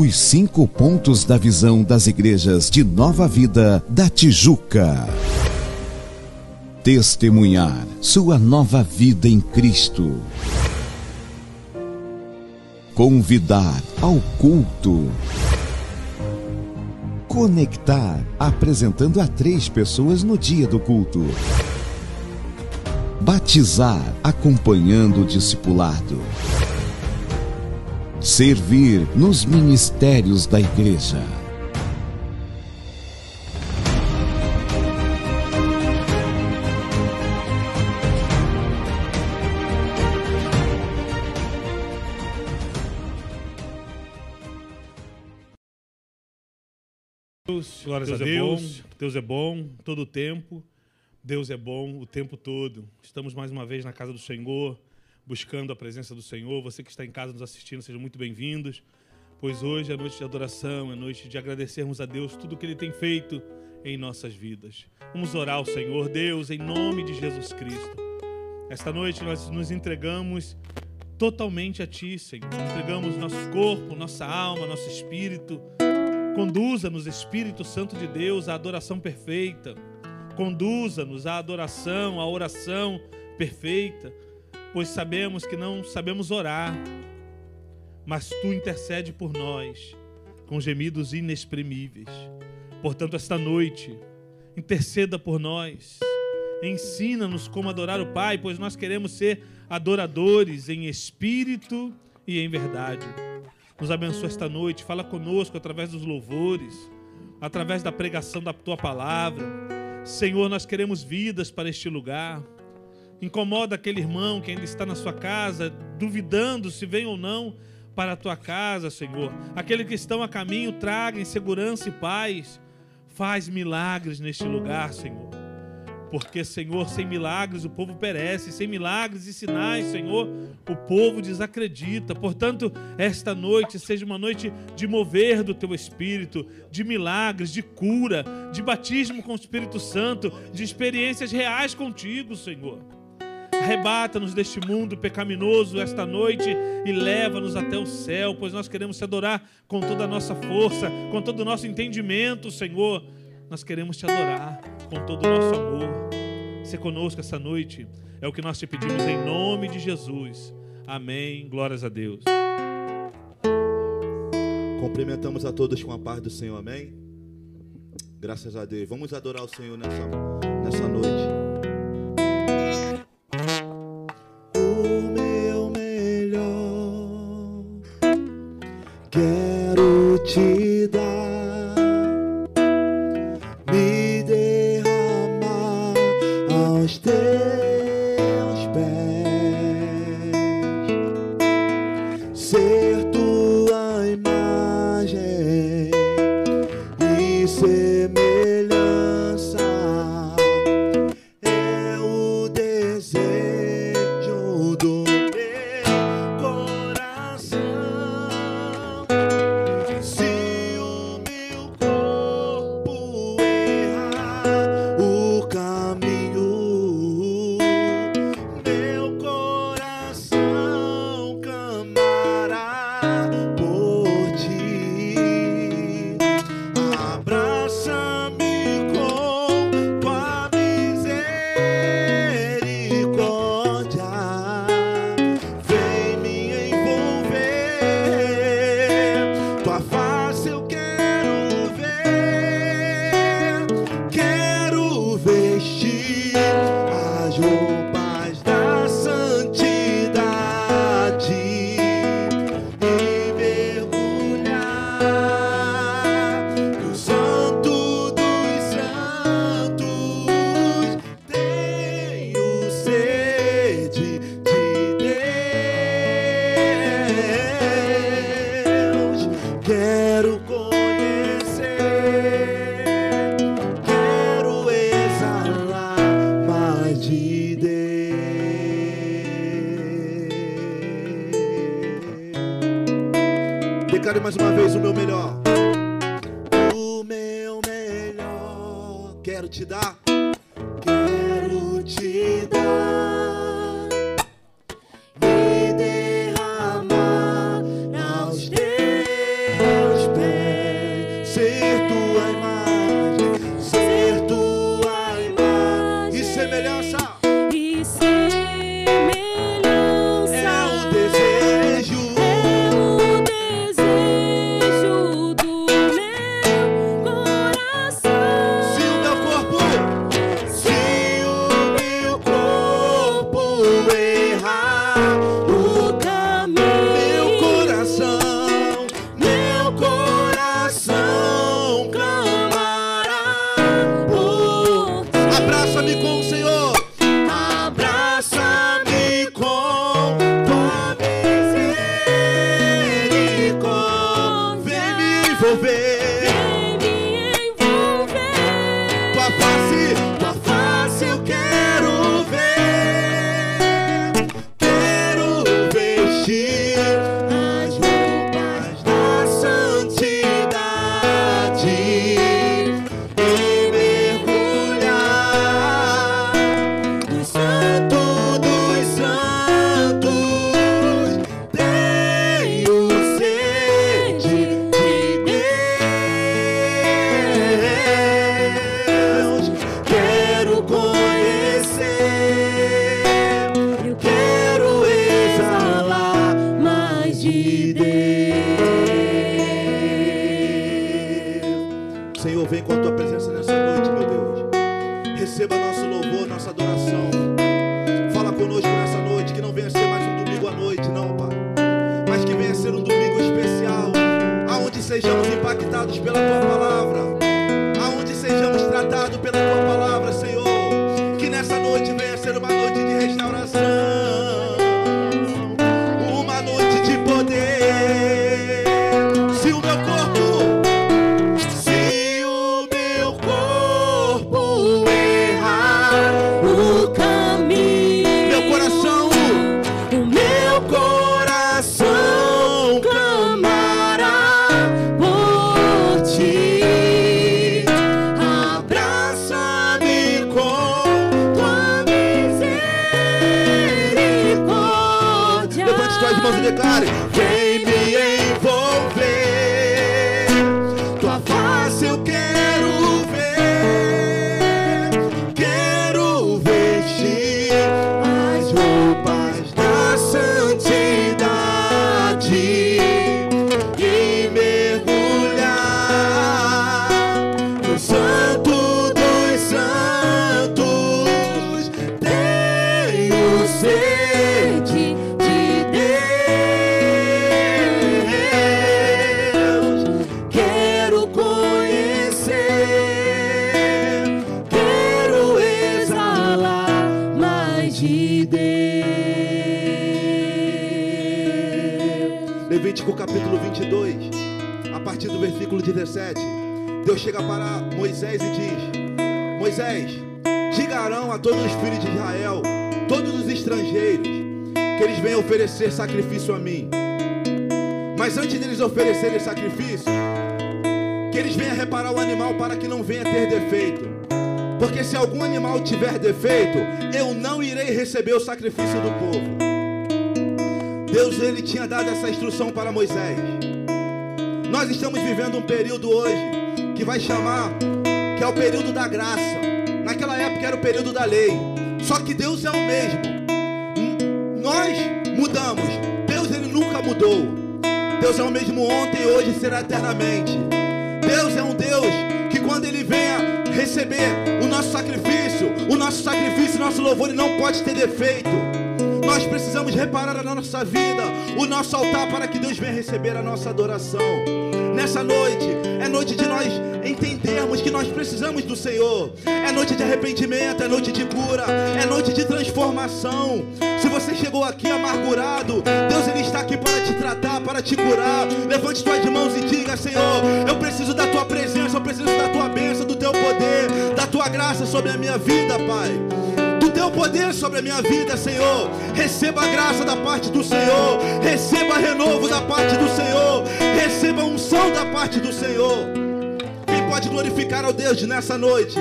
Os cinco pontos da visão das igrejas de Nova Vida da Tijuca. Testemunhar sua nova vida em Cristo. Convidar ao culto. Conectar apresentando a três pessoas no dia do culto. Batizar acompanhando o discipulado servir nos ministérios da igreja. Deus, Glórias Deus a Deus. É Deus é bom todo o tempo. Deus é bom o tempo todo. Estamos mais uma vez na casa do Senhor buscando a presença do Senhor. Você que está em casa nos assistindo, sejam muito bem-vindos, pois hoje é noite de adoração, é noite de agradecermos a Deus tudo que Ele tem feito em nossas vidas. Vamos orar ao Senhor, Deus, em nome de Jesus Cristo. Esta noite nós nos entregamos totalmente a Ti, Senhor. Entregamos nosso corpo, nossa alma, nosso espírito. Conduza-nos, Espírito Santo de Deus, à adoração perfeita. Conduza-nos à adoração, à oração perfeita pois sabemos que não sabemos orar, mas tu intercede por nós com gemidos inexprimíveis. Portanto, esta noite, interceda por nós. Ensina-nos como adorar o Pai, pois nós queremos ser adoradores em espírito e em verdade. Nos abençoa esta noite, fala conosco através dos louvores, através da pregação da tua palavra. Senhor, nós queremos vidas para este lugar. Incomoda aquele irmão que ainda está na sua casa, duvidando se vem ou não para a tua casa, Senhor. Aquele que estão a caminho, traga em segurança e paz. Faz milagres neste lugar, Senhor. Porque, Senhor, sem milagres o povo perece, sem milagres e sinais, Senhor, o povo desacredita. Portanto, esta noite seja uma noite de mover do teu espírito, de milagres, de cura, de batismo com o Espírito Santo, de experiências reais contigo, Senhor. Arrebata-nos deste mundo pecaminoso esta noite e leva-nos até o céu, pois nós queremos te adorar com toda a nossa força, com todo o nosso entendimento, Senhor. Nós queremos te adorar com todo o nosso amor. Se conosco essa noite é o que nós te pedimos em nome de Jesus. Amém. Glórias a Deus. Cumprimentamos a todos com a paz do Senhor. Amém. Graças a Deus. Vamos adorar o Senhor nessa, nessa noite. baby. Defeito, eu não irei receber o sacrifício do povo. Deus ele tinha dado essa instrução para Moisés. Nós estamos vivendo um período hoje que vai chamar que é o período da graça. Naquela época era o período da lei. Só que Deus é o mesmo. Nós mudamos. Deus ele nunca mudou. Deus é o mesmo ontem, hoje e será eternamente. Deus é um Deus que quando ele venha receber nosso sacrifício, o nosso sacrifício, nosso louvor, não pode ter defeito. Nós precisamos reparar a nossa vida, o nosso altar, para que Deus venha receber a nossa adoração. Nessa noite, é noite de nós entendermos que nós precisamos do Senhor. É noite de arrependimento, é noite de cura, é noite de transformação. Você chegou aqui amargurado, Deus ele está aqui para te tratar, para te curar. Levante suas mãos e diga: Senhor, eu preciso da tua presença, eu preciso da tua bênção, do teu poder, da tua graça sobre a minha vida, Pai do teu poder sobre a minha vida, Senhor. Receba a graça da parte do Senhor, receba renovo da parte do Senhor, receba unção da parte do Senhor. Pode glorificar ao Deus nessa noite?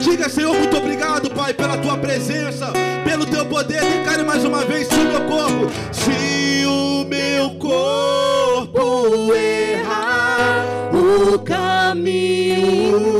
Diga, Senhor, muito obrigado, Pai, pela tua presença, pelo teu poder. Declare mais uma vez: se o meu corpo, se o meu corpo errar o caminho.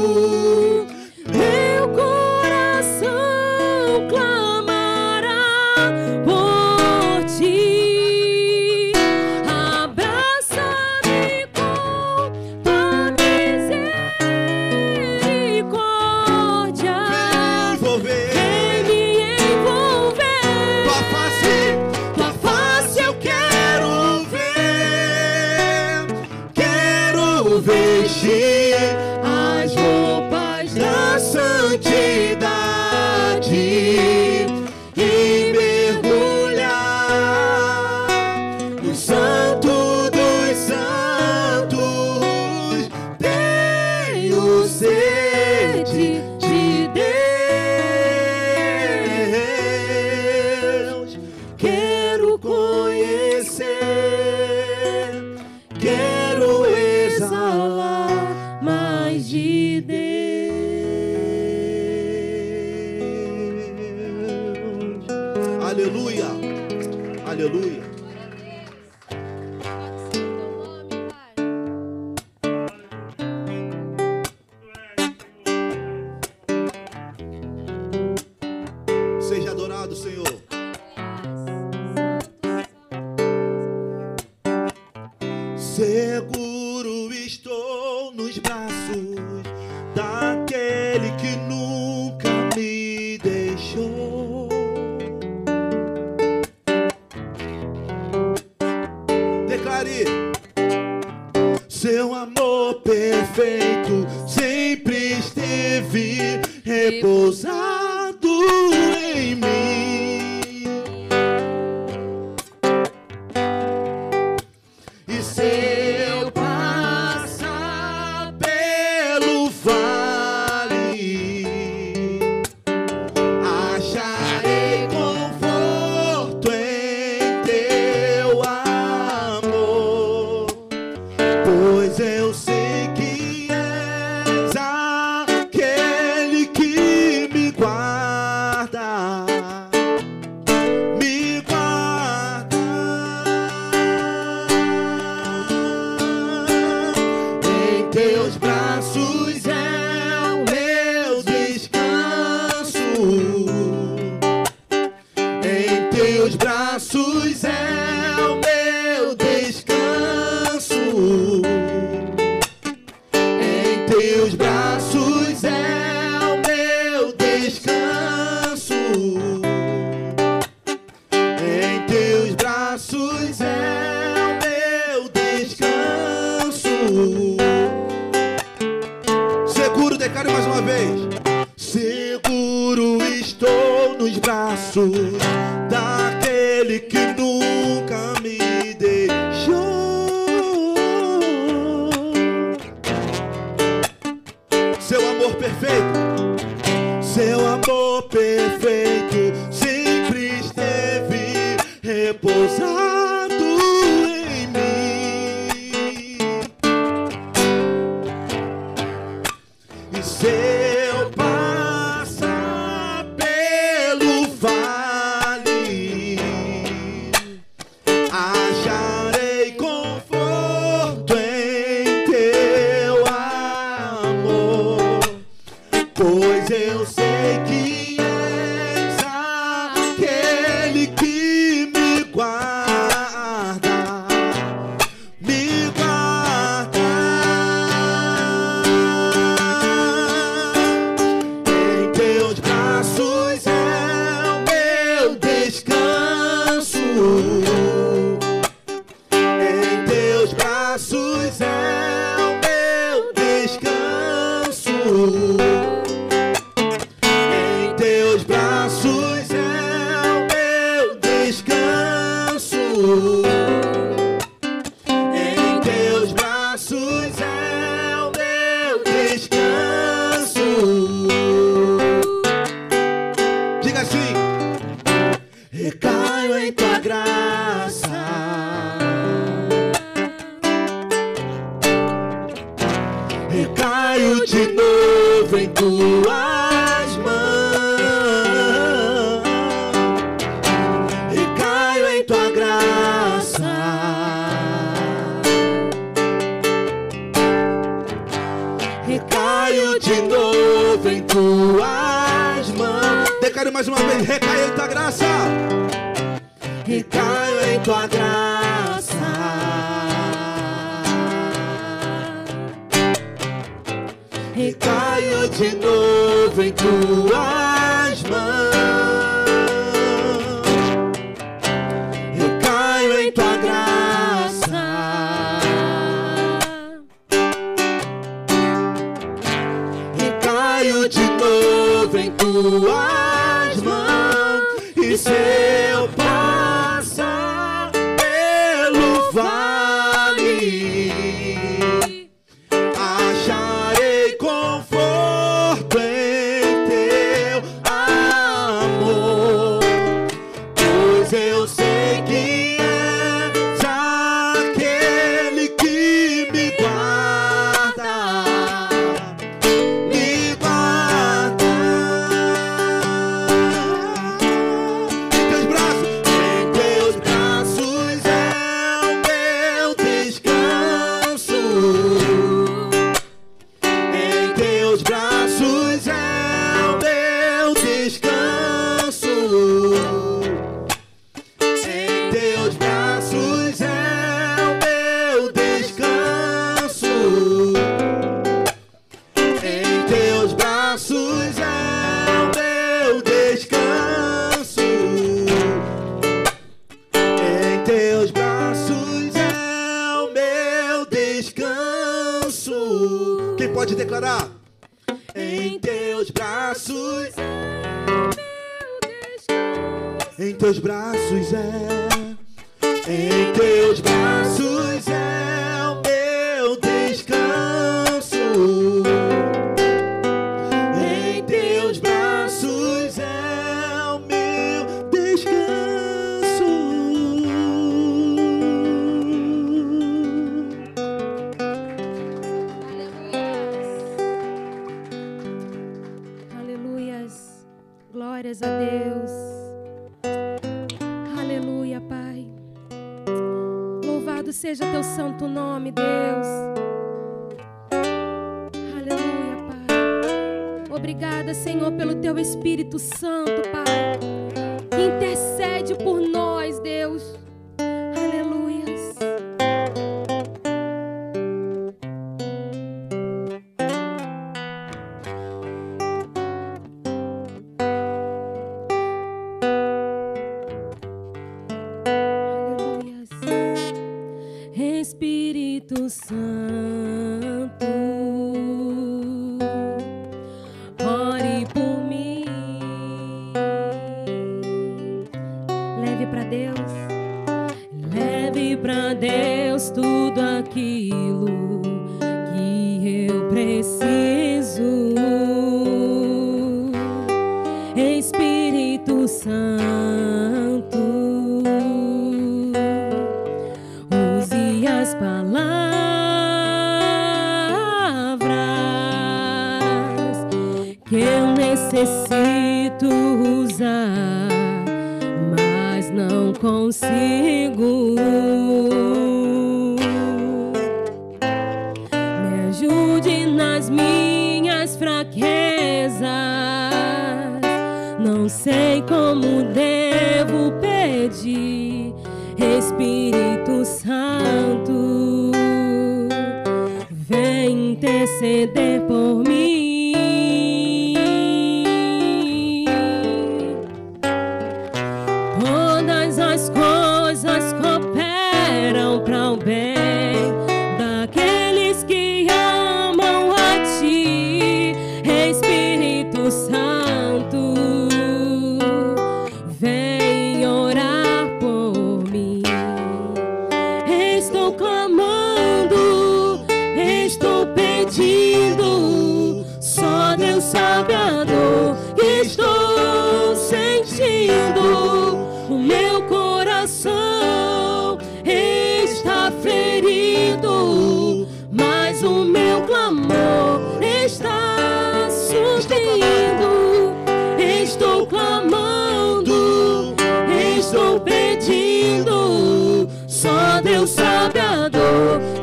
Meu sabe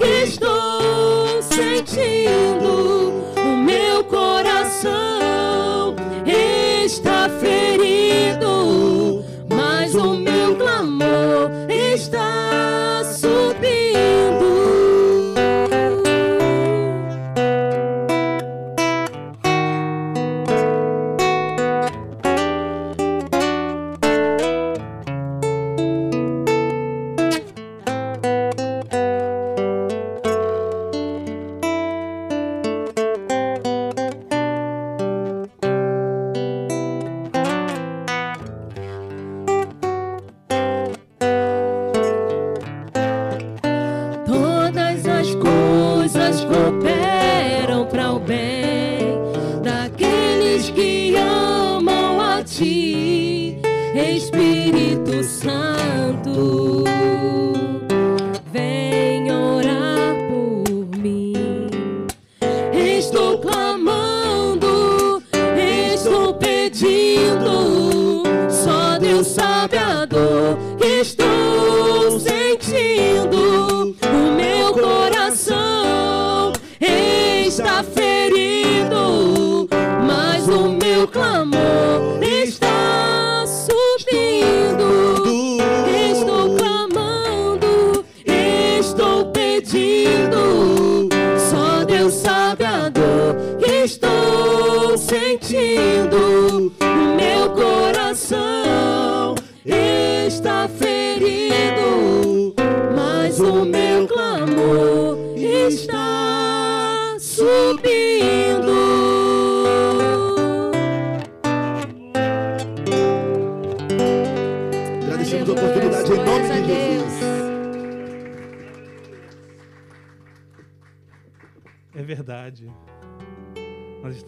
estou sentindo. O meu coração está ferido.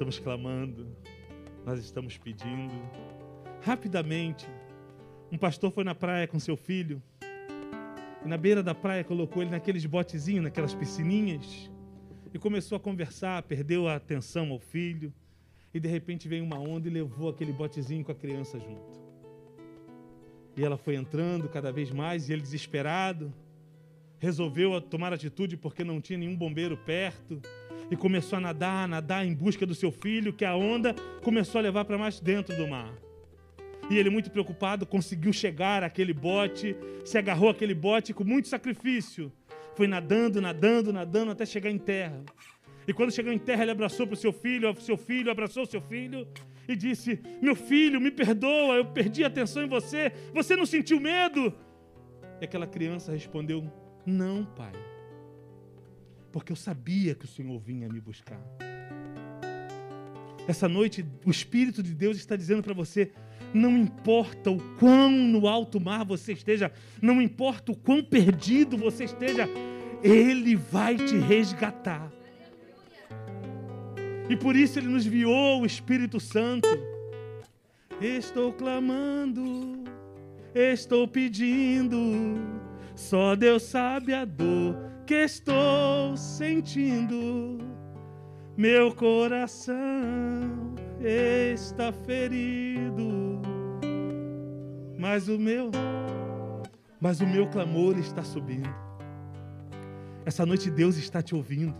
Estamos clamando, nós estamos pedindo. Rapidamente, um pastor foi na praia com seu filho e na beira da praia colocou ele naqueles botezinhos, naquelas piscininhas e começou a conversar, perdeu a atenção ao filho e de repente veio uma onda e levou aquele botezinho com a criança junto. E ela foi entrando cada vez mais e ele desesperado resolveu tomar atitude porque não tinha nenhum bombeiro perto e começou a nadar, nadar em busca do seu filho, que a onda começou a levar para mais dentro do mar. E ele, muito preocupado, conseguiu chegar àquele bote, se agarrou àquele bote com muito sacrifício. Foi nadando, nadando, nadando até chegar em terra. E quando chegou em terra, ele abraçou para o seu filho, seu filho abraçou o seu filho e disse: Meu filho, me perdoa, eu perdi a atenção em você. Você não sentiu medo? E aquela criança respondeu: Não, pai porque eu sabia que o Senhor vinha me buscar. Essa noite, o Espírito de Deus está dizendo para você: não importa o quão no alto mar você esteja, não importa o quão perdido você esteja, Ele vai te resgatar. E por isso Ele nos enviou o Espírito Santo. Estou clamando, estou pedindo, só Deus sabe a dor que estou sentindo. Meu coração está ferido, mas o meu, mas o meu clamor está subindo. Essa noite Deus está te ouvindo.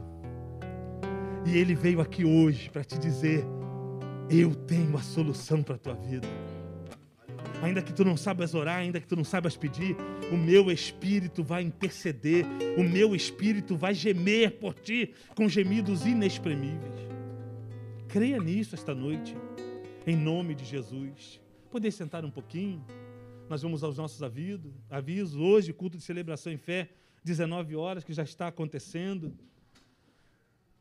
E ele veio aqui hoje para te dizer: eu tenho a solução para a tua vida ainda que tu não saibas orar, ainda que tu não saibas pedir, o meu espírito vai interceder, o meu espírito vai gemer por ti com gemidos inexprimíveis. Creia nisso esta noite, em nome de Jesus. Poder sentar um pouquinho? Nós vamos aos nossos avisos. avisos. Hoje, culto de celebração em fé, 19 horas, que já está acontecendo.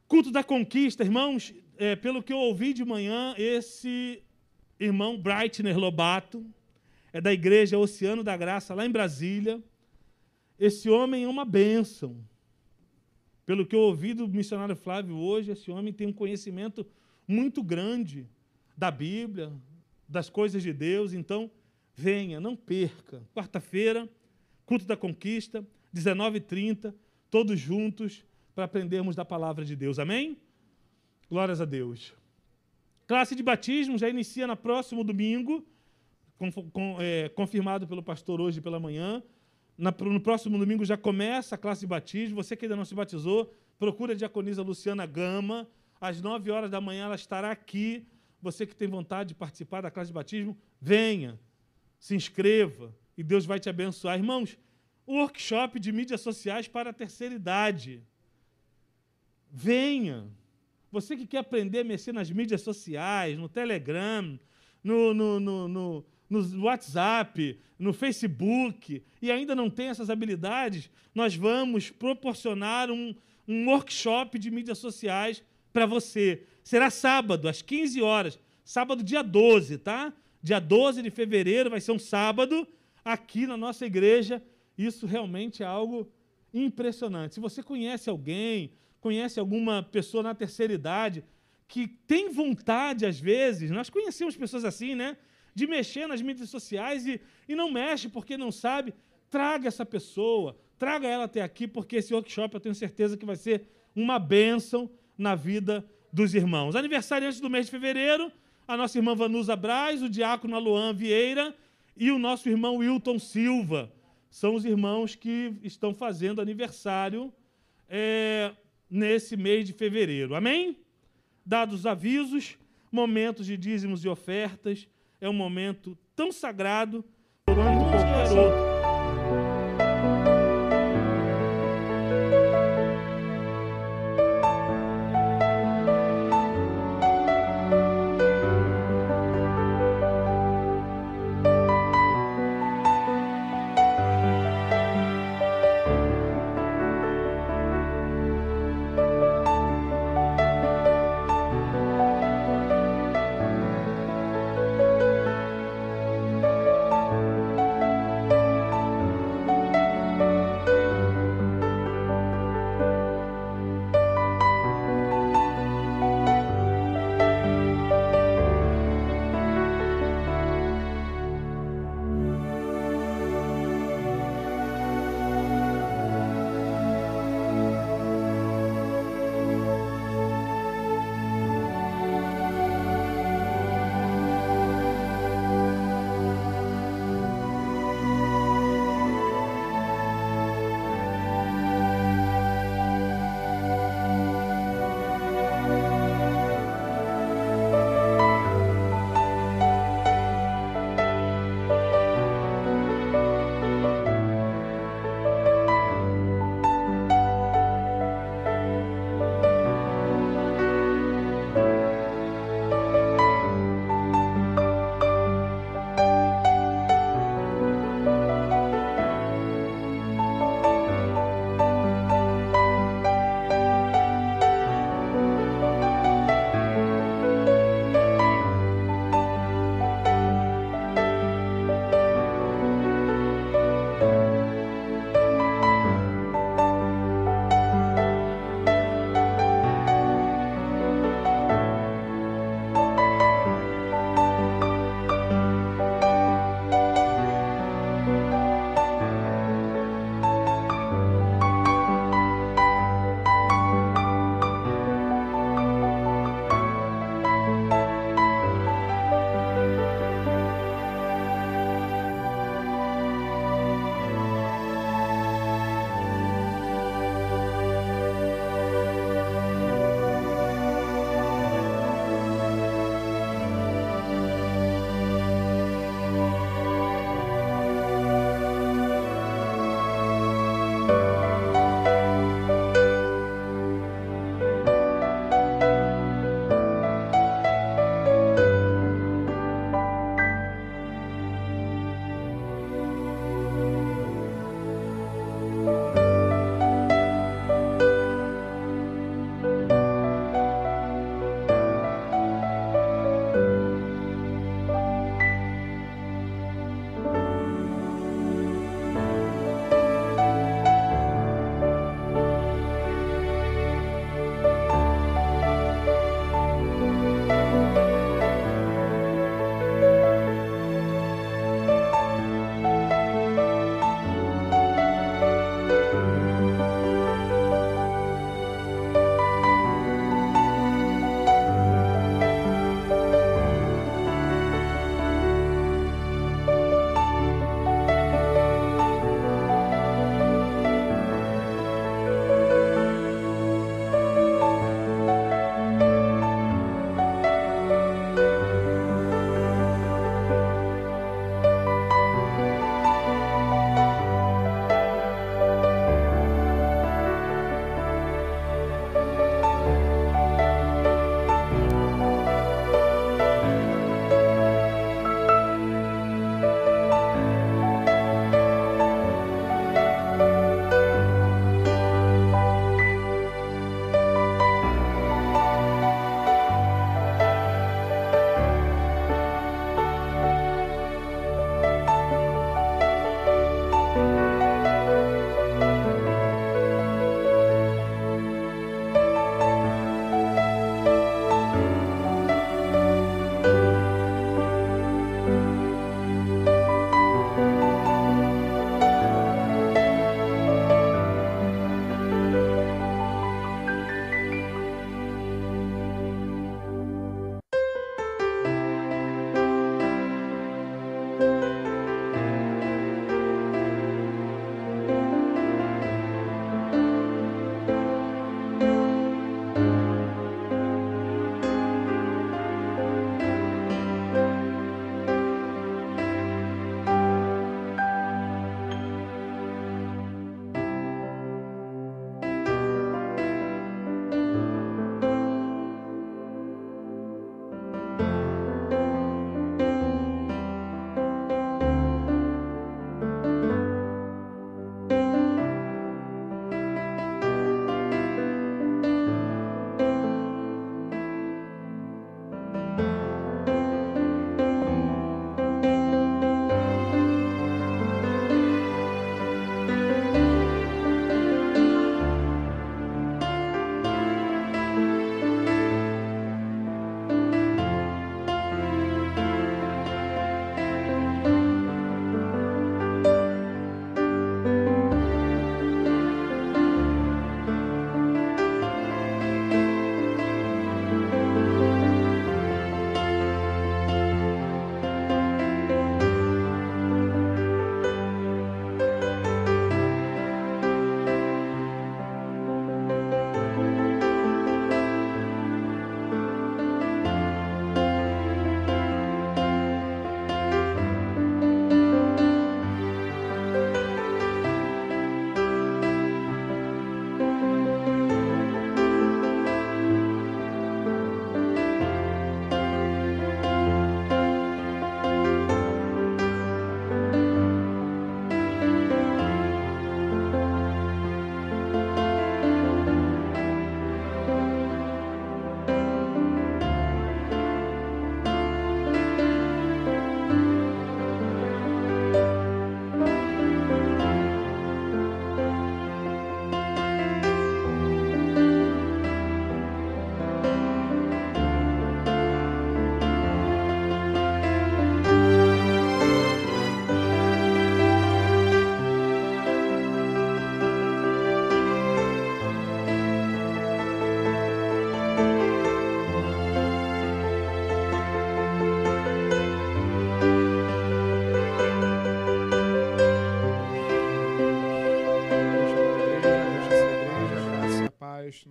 Culto da conquista, irmãos, é, pelo que eu ouvi de manhã, esse irmão Breitner Lobato, é da igreja Oceano da Graça, lá em Brasília. Esse homem é uma bênção. Pelo que eu ouvi do missionário Flávio hoje, esse homem tem um conhecimento muito grande da Bíblia, das coisas de Deus. Então, venha, não perca. Quarta-feira, culto da conquista, 19h30, todos juntos para aprendermos da palavra de Deus. Amém? Glórias a Deus. Classe de batismo já inicia no próximo domingo com, com, é, confirmado pelo pastor hoje pela manhã. Na, no próximo domingo já começa a classe de batismo. Você que ainda não se batizou, procura a diaconisa Luciana Gama. Às 9 horas da manhã ela estará aqui. Você que tem vontade de participar da classe de batismo, venha, se inscreva e Deus vai te abençoar. Irmãos, o workshop de mídias sociais para a terceira idade. Venha. Você que quer aprender a mexer nas mídias sociais, no Telegram, no, no, no, no no WhatsApp, no Facebook, e ainda não tem essas habilidades, nós vamos proporcionar um, um workshop de mídias sociais para você. Será sábado, às 15 horas. Sábado, dia 12, tá? Dia 12 de fevereiro vai ser um sábado aqui na nossa igreja. Isso realmente é algo impressionante. Se você conhece alguém, conhece alguma pessoa na terceira idade que tem vontade, às vezes, nós conhecemos pessoas assim, né? De mexer nas mídias sociais e, e não mexe porque não sabe, traga essa pessoa, traga ela até aqui, porque esse workshop eu tenho certeza que vai ser uma bênção na vida dos irmãos. Aniversariante do mês de fevereiro, a nossa irmã Vanusa Braz, o diácono Aluan Vieira e o nosso irmão Wilton Silva. São os irmãos que estão fazendo aniversário é, nesse mês de fevereiro. Amém? Dados os avisos, momentos de dízimos e ofertas, é um momento tão sagrado quanto qualquer outro.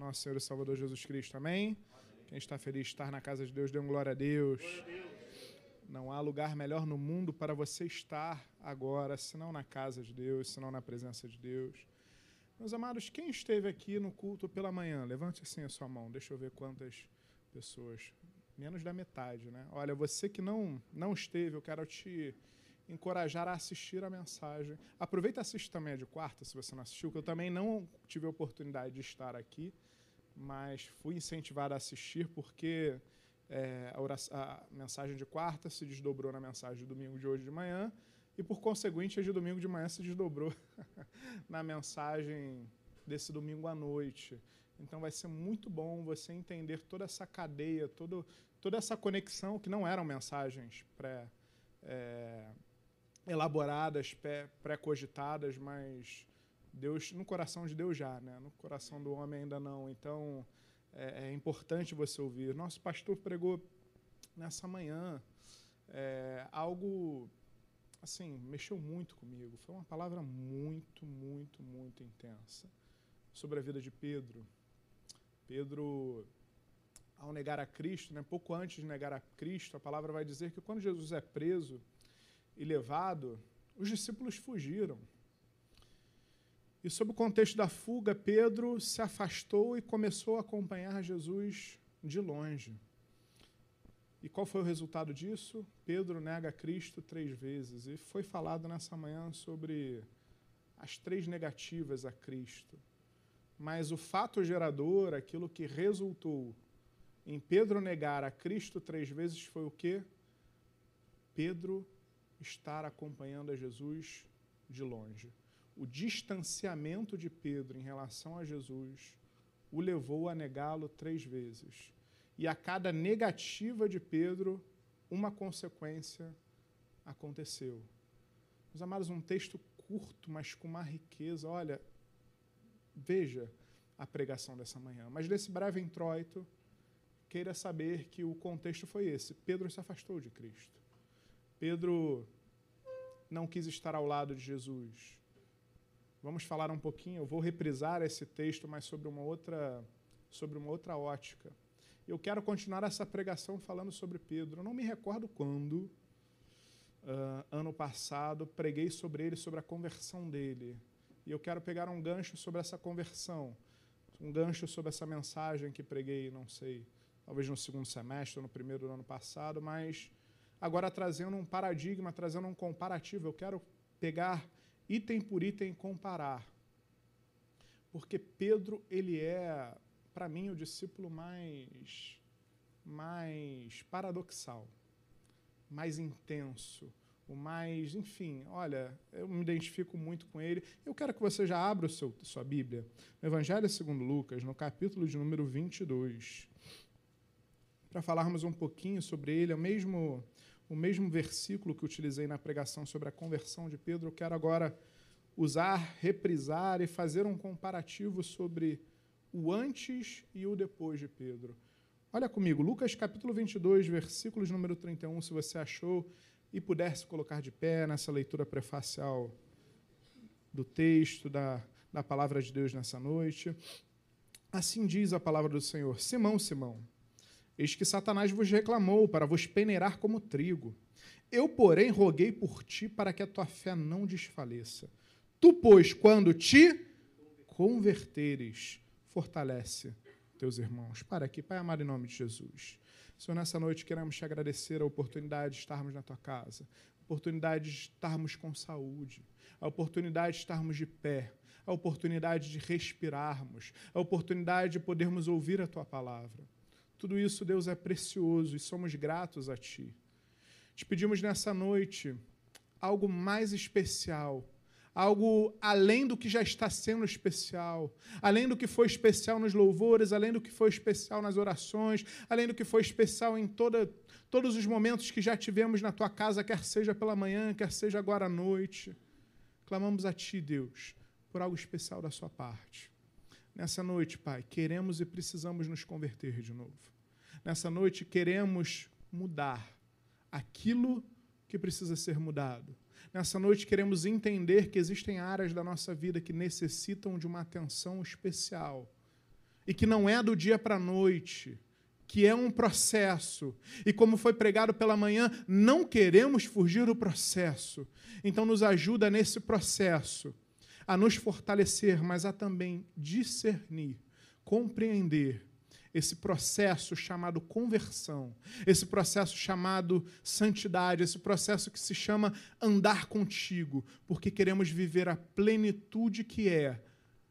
Nosso Senhor e Salvador Jesus Cristo. Amém? Quem está feliz de estar na casa de Deus, dê um glória a Deus. Não há lugar melhor no mundo para você estar agora, senão na casa de Deus, senão na presença de Deus. Meus amados, quem esteve aqui no culto pela manhã? Levante assim a sua mão, deixa eu ver quantas pessoas. Menos da metade, né? Olha, você que não, não esteve, eu quero te encorajar a assistir a mensagem. Aproveita e assiste também a de quarta, se você não assistiu, que eu também não tive a oportunidade de estar aqui, mas fui incentivado a assistir porque é, a, oração, a, mensagem de quarta se desdobrou na mensagem de domingo de hoje de manhã e, por conseguinte, a de domingo de manhã se desdobrou na mensagem desse domingo à noite. Então vai ser muito bom você entender toda essa cadeia, todo, toda essa conexão, que não eram mensagens pré, é, elaboradas, pré-cogitadas, mas Deus no coração de Deus já, né? no coração do homem ainda não. Então é, é importante você ouvir. Nosso pastor pregou nessa manhã é, algo assim mexeu muito comigo. Foi uma palavra muito, muito, muito intensa sobre a vida de Pedro. Pedro ao negar a Cristo, né, pouco antes de negar a Cristo, a palavra vai dizer que quando Jesus é preso, e levado, os discípulos fugiram. E, sob o contexto da fuga, Pedro se afastou e começou a acompanhar Jesus de longe. E qual foi o resultado disso? Pedro nega Cristo três vezes. E foi falado nessa manhã sobre as três negativas a Cristo. Mas o fato gerador, aquilo que resultou em Pedro negar a Cristo três vezes, foi o quê? Pedro estar acompanhando a Jesus de longe. O distanciamento de Pedro em relação a Jesus o levou a negá-lo três vezes. E a cada negativa de Pedro, uma consequência aconteceu. Meus amados, um texto curto, mas com uma riqueza. Olha, veja a pregação dessa manhã. Mas desse breve introito, queira saber que o contexto foi esse: Pedro se afastou de Cristo. Pedro não quis estar ao lado de Jesus. Vamos falar um pouquinho, eu vou reprisar esse texto, mas sobre uma outra, sobre uma outra ótica. Eu quero continuar essa pregação falando sobre Pedro. Eu não me recordo quando, uh, ano passado, preguei sobre ele, sobre a conversão dele. E eu quero pegar um gancho sobre essa conversão, um gancho sobre essa mensagem que preguei, não sei, talvez no segundo semestre ou no primeiro do ano passado, mas Agora, trazendo um paradigma, trazendo um comparativo, eu quero pegar item por item comparar. Porque Pedro, ele é, para mim, o discípulo mais, mais paradoxal, mais intenso, o mais, enfim, olha, eu me identifico muito com ele. Eu quero que você já abra o seu, sua Bíblia, no Evangelho segundo Lucas, no capítulo de número 22, para falarmos um pouquinho sobre ele, é o mesmo o mesmo versículo que utilizei na pregação sobre a conversão de Pedro, eu quero agora usar, reprisar e fazer um comparativo sobre o antes e o depois de Pedro. Olha comigo, Lucas capítulo 22, versículos número 31, se você achou e pudesse colocar de pé nessa leitura prefacial do texto, da, da palavra de Deus nessa noite. Assim diz a palavra do Senhor: Simão, Simão Eis que Satanás vos reclamou para vos peneirar como trigo. Eu, porém, roguei por ti para que a tua fé não desfaleça. Tu, pois, quando te converteres, fortalece teus irmãos. Para aqui, Pai amado, em nome de Jesus. Senhor, nessa noite queremos te agradecer a oportunidade de estarmos na tua casa, a oportunidade de estarmos com saúde, a oportunidade de estarmos de pé, a oportunidade de respirarmos, a oportunidade de podermos ouvir a tua palavra. Tudo isso, Deus, é precioso e somos gratos a Ti. Te pedimos nessa noite algo mais especial, algo além do que já está sendo especial, além do que foi especial nos louvores, além do que foi especial nas orações, além do que foi especial em toda, todos os momentos que já tivemos na tua casa, quer seja pela manhã, quer seja agora à noite. Clamamos a Ti, Deus, por algo especial da Sua parte. Nessa noite, Pai, queremos e precisamos nos converter de novo. Nessa noite, queremos mudar aquilo que precisa ser mudado. Nessa noite, queremos entender que existem áreas da nossa vida que necessitam de uma atenção especial. e que não é do dia para a noite, que é um processo. E como foi pregado pela manhã, não queremos fugir do processo. Então, nos ajuda nesse processo a nos fortalecer, mas a também discernir, compreender esse processo chamado conversão, esse processo chamado santidade, esse processo que se chama andar contigo, porque queremos viver a plenitude que é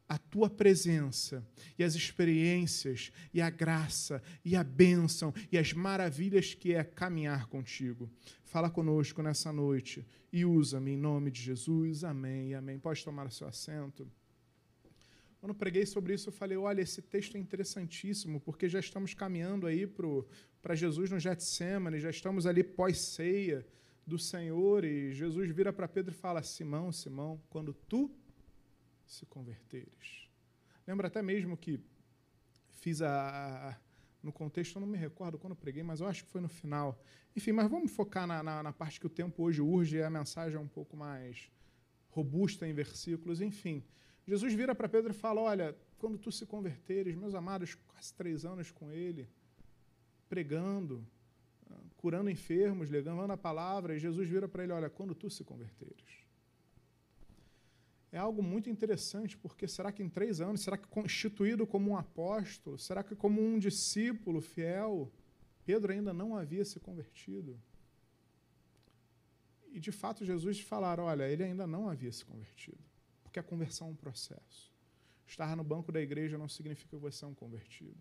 a tua presença e as experiências e a graça e a bênção e as maravilhas que é caminhar contigo. Fala conosco nessa noite e usa-me em nome de Jesus. Amém. Amém. Pode tomar o seu assento. Quando preguei sobre isso, eu falei: olha, esse texto é interessantíssimo, porque já estamos caminhando aí para Jesus no Getsemane, já estamos ali pós-ceia do Senhor, e Jesus vira para Pedro e fala: Simão, Simão, quando tu se converteres. Lembra até mesmo que fiz a, a, no contexto, eu não me recordo quando preguei, mas eu acho que foi no final. Enfim, mas vamos focar na, na, na parte que o tempo hoje urge e a mensagem é um pouco mais robusta em versículos. Enfim, Jesus vira para Pedro e fala: Olha, quando tu se converteres, meus amados, quase três anos com ele, pregando, curando enfermos, levando a palavra, e Jesus vira para ele: Olha, quando tu se converteres é algo muito interessante, porque será que em três anos, será que constituído como um apóstolo, será que como um discípulo fiel, Pedro ainda não havia se convertido? E de fato Jesus falar, olha, ele ainda não havia se convertido, porque a conversão é um processo. Estar no banco da igreja não significa que você é um convertido.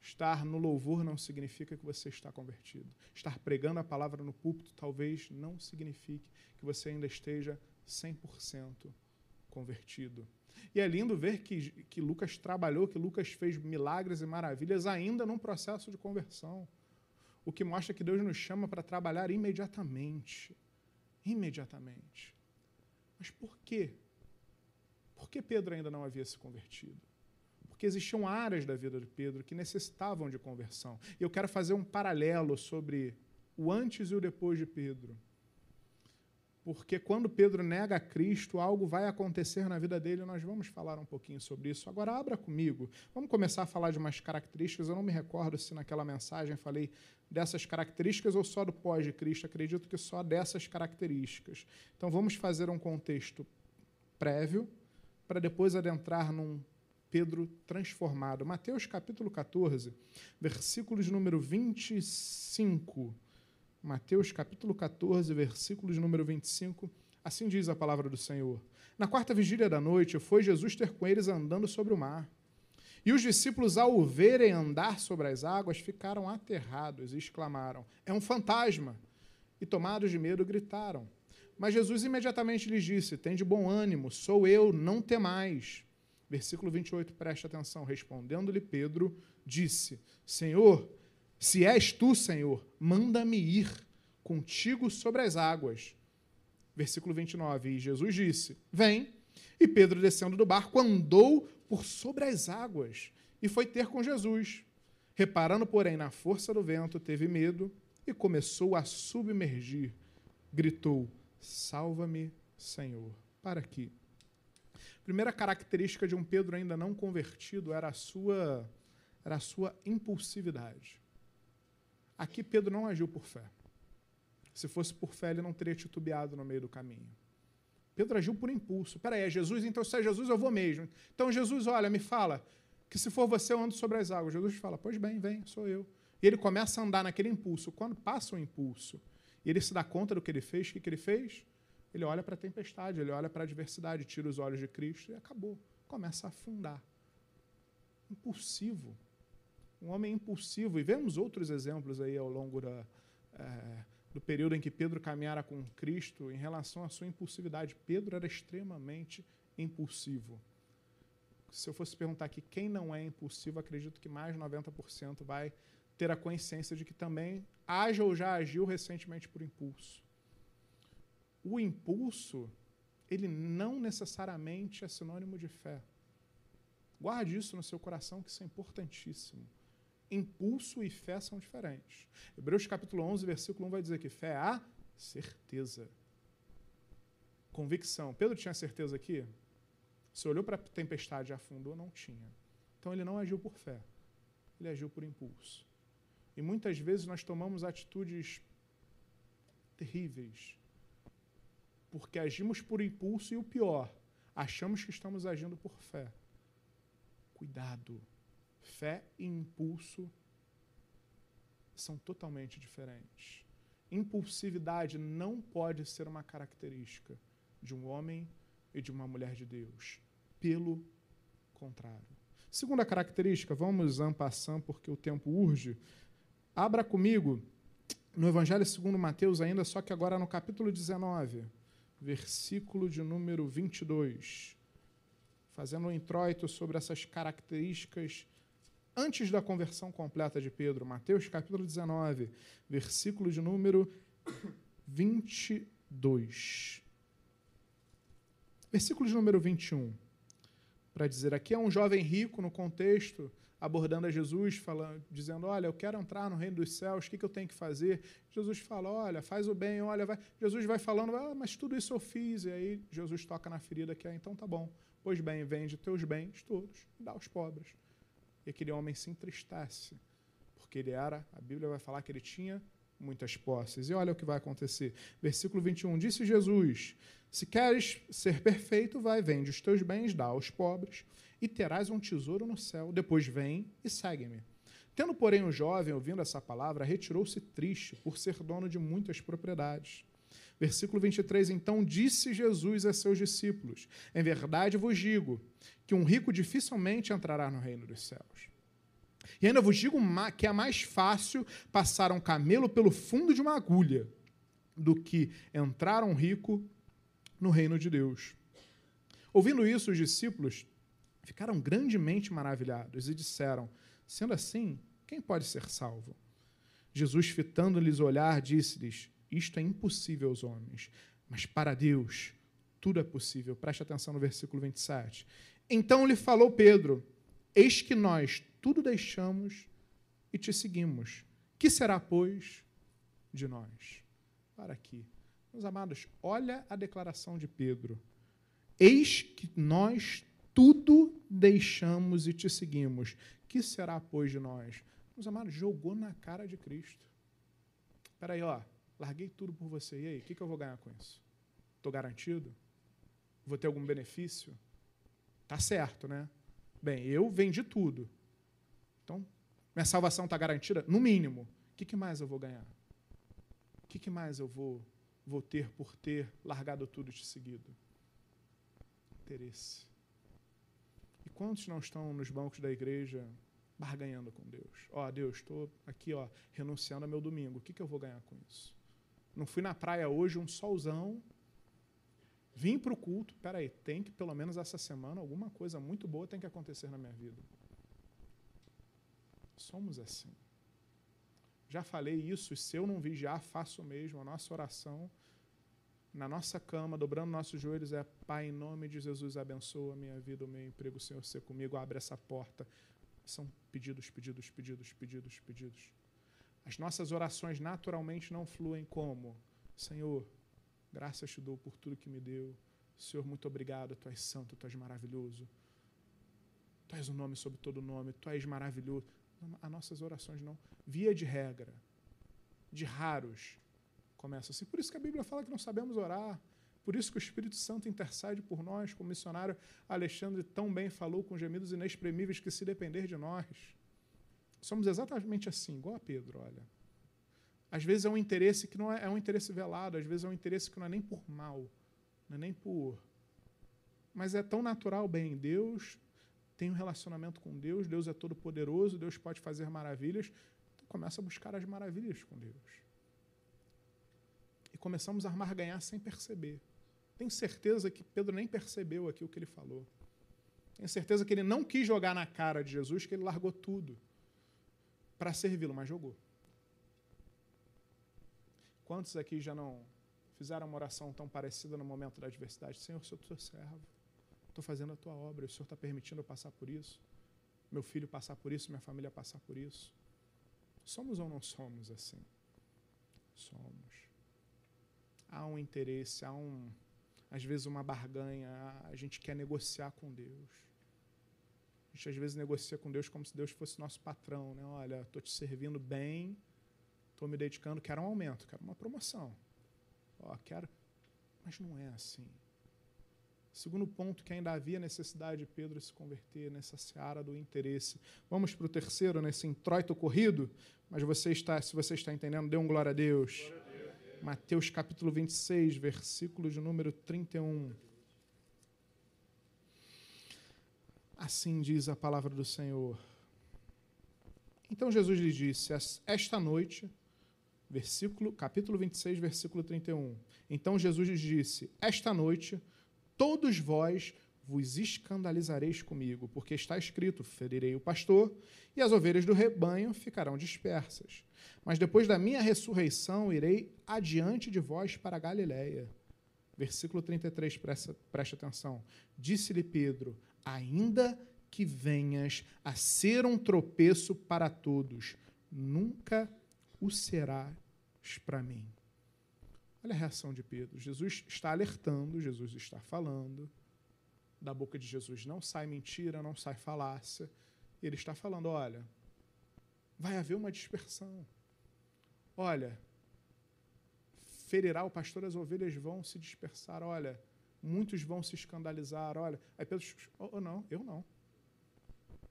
Estar no louvor não significa que você está convertido. Estar pregando a palavra no púlpito talvez não signifique que você ainda esteja 100% convertido. E é lindo ver que, que Lucas trabalhou, que Lucas fez milagres e maravilhas ainda num processo de conversão. O que mostra que Deus nos chama para trabalhar imediatamente. Imediatamente. Mas por quê? Por que Pedro ainda não havia se convertido? Porque existiam áreas da vida de Pedro que necessitavam de conversão. E eu quero fazer um paralelo sobre o antes e o depois de Pedro. Porque quando Pedro nega Cristo, algo vai acontecer na vida dele, nós vamos falar um pouquinho sobre isso. Agora, abra comigo. Vamos começar a falar de umas características. Eu não me recordo se naquela mensagem falei dessas características ou só do pós de Cristo. Acredito que só dessas características. Então, vamos fazer um contexto prévio para depois adentrar num Pedro transformado. Mateus capítulo 14, versículos número 25 Mateus capítulo 14, versículos número 25. Assim diz a palavra do Senhor. Na quarta vigília da noite, foi Jesus ter com eles andando sobre o mar. E os discípulos, ao verem andar sobre as águas, ficaram aterrados e exclamaram: É um fantasma! E tomados de medo, gritaram. Mas Jesus imediatamente lhes disse: Tem de bom ânimo, sou eu, não temais. Versículo 28, preste atenção. Respondendo-lhe Pedro, disse: Senhor, se és tu, Senhor, manda-me ir contigo sobre as águas. Versículo 29. E Jesus disse: Vem. E Pedro, descendo do barco, andou por sobre as águas e foi ter com Jesus. Reparando, porém, na força do vento, teve medo e começou a submergir. Gritou: Salva-me, Senhor. Para aqui. Primeira característica de um Pedro ainda não convertido era a sua, era a sua impulsividade. Aqui Pedro não agiu por fé. Se fosse por fé, ele não teria titubeado no meio do caminho. Pedro agiu por impulso. Peraí, é Jesus? Então, se é Jesus, eu vou mesmo. Então, Jesus, olha, me fala que se for você, eu ando sobre as águas. Jesus fala, pois bem, vem, sou eu. E ele começa a andar naquele impulso. Quando passa o impulso e ele se dá conta do que ele fez, o que, que ele fez? Ele olha para a tempestade, ele olha para a adversidade, tira os olhos de Cristo e acabou. Começa a afundar. Impulsivo um homem impulsivo, e vemos outros exemplos aí ao longo da, é, do período em que Pedro caminhara com Cristo em relação à sua impulsividade. Pedro era extremamente impulsivo. Se eu fosse perguntar aqui quem não é impulsivo, acredito que mais de 90% vai ter a consciência de que também age ou já agiu recentemente por impulso. O impulso, ele não necessariamente é sinônimo de fé. Guarde isso no seu coração, que isso é importantíssimo impulso e fé são diferentes. Hebreus capítulo 11, versículo 1 vai dizer que fé é a certeza. Convicção. Pedro tinha certeza aqui? Se olhou para a tempestade e afundou, não tinha. Então ele não agiu por fé, ele agiu por impulso. E muitas vezes nós tomamos atitudes terríveis, porque agimos por impulso e o pior, achamos que estamos agindo por fé. Cuidado. Fé e impulso são totalmente diferentes. Impulsividade não pode ser uma característica de um homem e de uma mulher de Deus. Pelo contrário. Segunda característica, vamos ampassando porque o tempo urge. Abra comigo no Evangelho segundo Mateus ainda, só que agora no capítulo 19, versículo de número 22. Fazendo um introito sobre essas características antes da conversão completa de Pedro. Mateus capítulo 19, versículo de número 22. Versículo de número 21. Para dizer, aqui é um jovem rico no contexto, abordando a Jesus, falando, dizendo: Olha, eu quero entrar no reino dos céus, o que, que eu tenho que fazer? Jesus fala: Olha, faz o bem, olha, vai. Jesus vai falando: ah, Mas tudo isso eu fiz. E aí Jesus toca na ferida que é: Então tá bom. Pois bem, vende teus bens todos dá aos pobres. E aquele homem se entristece, porque ele era, a Bíblia vai falar que ele tinha muitas posses. E olha o que vai acontecer. Versículo 21. Disse Jesus: Se queres ser perfeito, vai, vende os teus bens, dá aos pobres, e terás um tesouro no céu. Depois vem e segue-me. Tendo, porém, o jovem, ouvindo essa palavra, retirou-se triste, por ser dono de muitas propriedades. Versículo 23. Então disse Jesus a seus discípulos: Em verdade vos digo que um rico dificilmente entrará no reino dos céus. E ainda vos digo que é mais fácil passar um camelo pelo fundo de uma agulha do que entrar um rico no reino de Deus. Ouvindo isso, os discípulos ficaram grandemente maravilhados e disseram: Sendo assim, quem pode ser salvo? Jesus, fitando-lhes o olhar, disse-lhes: Isto é impossível aos homens, mas para Deus tudo é possível. Preste atenção no versículo 27. Então lhe falou Pedro: Eis que nós tudo deixamos e te seguimos. Que será, pois, de nós? Para aqui. Meus amados, olha a declaração de Pedro. Eis que nós tudo deixamos e te seguimos. Que será, pois, de nós? Meus amados, jogou na cara de Cristo. Espera aí, ó. Larguei tudo por você. E aí, o que, que eu vou ganhar com isso? Estou garantido? Vou ter algum benefício? Tá certo, né? Bem, eu vendi tudo. Então, minha salvação está garantida? No mínimo. O que, que mais eu vou ganhar? O que, que mais eu vou, vou ter por ter largado tudo e te seguido? Interesse. E quantos não estão nos bancos da igreja barganhando com Deus? Ó, oh, Deus, estou aqui, ó, renunciando ao meu domingo. O que, que eu vou ganhar com isso? Não fui na praia hoje, um solzão. Vim para o culto. Peraí, tem que, pelo menos essa semana, alguma coisa muito boa tem que acontecer na minha vida. Somos assim. Já falei isso, e se eu não vigiar, faço mesmo. A nossa oração na nossa cama, dobrando nossos joelhos, é Pai, em nome de Jesus, abençoa a minha vida, o meu emprego, Senhor ser comigo, abre essa porta. São pedidos, pedidos, pedidos, pedidos, pedidos. As nossas orações naturalmente não fluem como? Senhor, graças te dou por tudo que me deu. Senhor, muito obrigado, Tu és santo, Tu és maravilhoso. Tu és o um nome sobre todo nome, Tu és maravilhoso. As nossas orações não. Via de regra, de raros, começa assim. Por isso que a Bíblia fala que não sabemos orar. Por isso que o Espírito Santo intercede por nós, como o missionário Alexandre tão bem falou, com gemidos inexprimíveis que se depender de nós. Somos exatamente assim, igual a Pedro, olha. Às vezes é um interesse que não é, é um interesse velado, às vezes é um interesse que não é nem por mal, não é nem por. Mas é tão natural, bem, Deus tem um relacionamento com Deus, Deus é todo poderoso, Deus pode fazer maravilhas. Então começa a buscar as maravilhas com Deus. E começamos a armar ganhar sem perceber. Tenho certeza que Pedro nem percebeu aqui o que ele falou. Tenho certeza que ele não quis jogar na cara de Jesus, que ele largou tudo para servi-lo, mas jogou. Quantos aqui já não fizeram uma oração tão parecida no momento da adversidade? Senhor, sou teu servo. Estou fazendo a tua obra. O Senhor está permitindo eu passar por isso. Meu filho passar por isso, minha família passar por isso. Somos ou não somos assim? Somos. Há um interesse, há um, às vezes uma barganha, a gente quer negociar com Deus. A gente às vezes negocia com Deus como se Deus fosse nosso patrão, né? Olha, estou te servindo bem, estou me dedicando, quero um aumento, quero uma promoção. Ó, quero. Mas não é assim. Segundo ponto, que ainda havia necessidade de Pedro se converter nessa seara do interesse. Vamos para o terceiro, nesse introito corrido, mas você está, se você está entendendo, dê um glória a Deus. Glória a Deus. Mateus capítulo 26, versículo de número 31. Assim diz a palavra do Senhor. Então Jesus lhe disse: Esta noite, versículo, capítulo 26, versículo 31. Então Jesus lhe disse: Esta noite todos vós vos escandalizareis comigo, porque está escrito: ferirei o pastor, e as ovelhas do rebanho ficarão dispersas. Mas depois da minha ressurreição irei adiante de vós para Galiléia. Versículo 33, presta, preste atenção. Disse-lhe Pedro: Ainda que venhas a ser um tropeço para todos, nunca o serás para mim. Olha a reação de Pedro. Jesus está alertando, Jesus está falando. Da boca de Jesus não sai mentira, não sai falácia. Ele está falando: olha, vai haver uma dispersão. Olha, ferirá o pastor, as ovelhas vão se dispersar. Olha, muitos vão se escandalizar. Olha, aí Pedro, oh, oh, não, eu não.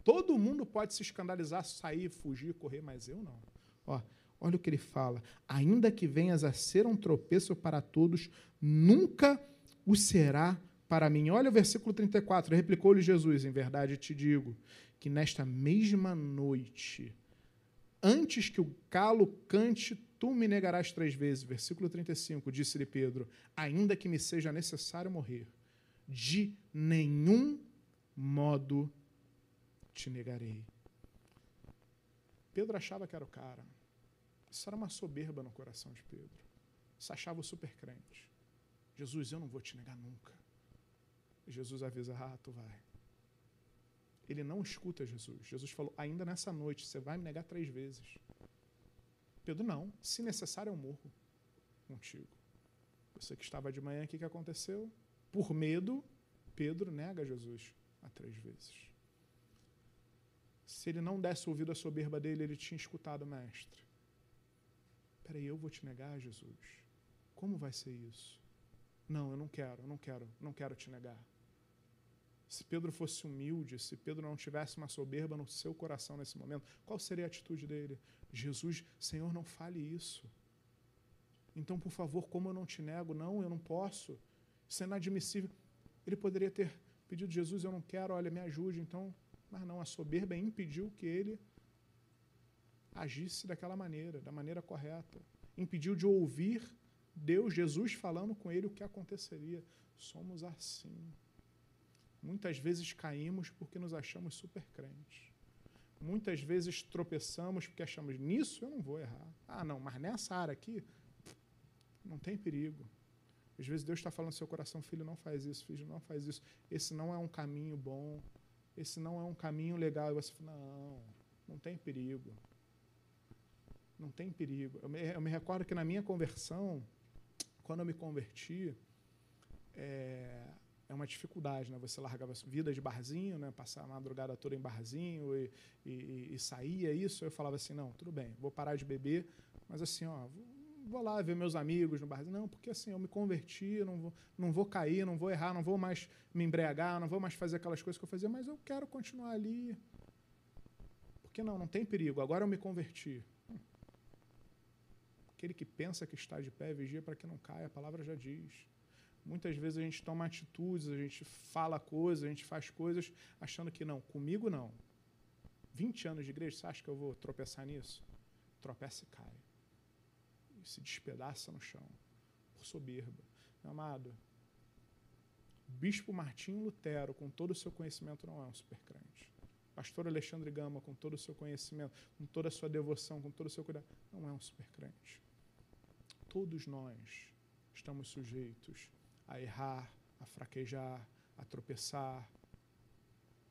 Todo mundo pode se escandalizar, sair, fugir, correr, mas eu não. Ó, olha o que ele fala. Ainda que venhas a ser um tropeço para todos, nunca o será para mim. Olha o versículo 34. Replicou-lhe Jesus: Em verdade te digo que nesta mesma noite, antes que o calo cante, tu me negarás três vezes. Versículo 35, disse-lhe Pedro: Ainda que me seja necessário morrer, de nenhum modo te negarei. Pedro achava que era o cara. Isso era uma soberba no coração de Pedro. Se achava o super crente. Jesus, eu não vou te negar nunca. Jesus avisa: Ah, tu vai. Ele não escuta Jesus. Jesus falou: Ainda nessa noite, você vai me negar três vezes. Pedro, não. Se necessário, eu morro contigo. Você que estava de manhã, o que, que aconteceu? Por medo, Pedro nega Jesus a três vezes. Se ele não desse ouvido à soberba dele, ele tinha escutado o mestre. Peraí, eu vou te negar, Jesus. Como vai ser isso? Não, eu não quero, eu não quero, não quero te negar. Se Pedro fosse humilde, se Pedro não tivesse uma soberba no seu coração nesse momento, qual seria a atitude dele? Jesus, Senhor, não fale isso. Então, por favor, como eu não te nego? Não, eu não posso. Isso é inadmissível. Ele poderia ter pedido, Jesus, eu não quero, olha, me ajude. Então, mas não, a soberba impediu que ele agisse daquela maneira, da maneira correta. Impediu de ouvir Deus, Jesus falando com ele o que aconteceria. Somos assim. Muitas vezes caímos porque nos achamos super crentes. Muitas vezes tropeçamos porque achamos, nisso eu não vou errar. Ah, não, mas nessa área aqui, não tem perigo. Às vezes Deus está falando no seu coração, filho, não faz isso, filho, não faz isso. Esse não é um caminho bom, esse não é um caminho legal. E você fala, não, não tem perigo. Não tem perigo. Eu me, eu me recordo que na minha conversão, quando eu me converti, é, é uma dificuldade, né? Você largava vida de barzinho, né? Passar a madrugada toda em barzinho e, e, e saía isso. Eu falava assim, não, tudo bem, vou parar de beber, mas assim, ó, vou lá ver meus amigos no barzinho. Não, porque assim, eu me converti, não vou, não vou cair, não vou errar, não vou mais me embriagar, não vou mais fazer aquelas coisas que eu fazia, mas eu quero continuar ali. Porque não, não tem perigo, agora eu me converti. Aquele que pensa que está de pé, vigia para que não caia, a palavra já diz. Muitas vezes a gente toma atitudes, a gente fala coisas, a gente faz coisas achando que não, comigo não. 20 anos de igreja, você acha que eu vou tropeçar nisso? Tropeça e cai. E se despedaça no chão, por soberba. Meu amado, Bispo Martinho Lutero, com todo o seu conhecimento, não é um supercrente. Pastor Alexandre Gama, com todo o seu conhecimento, com toda a sua devoção, com todo o seu cuidado, não é um supercrente. Todos nós estamos sujeitos a errar, a fraquejar, a tropeçar,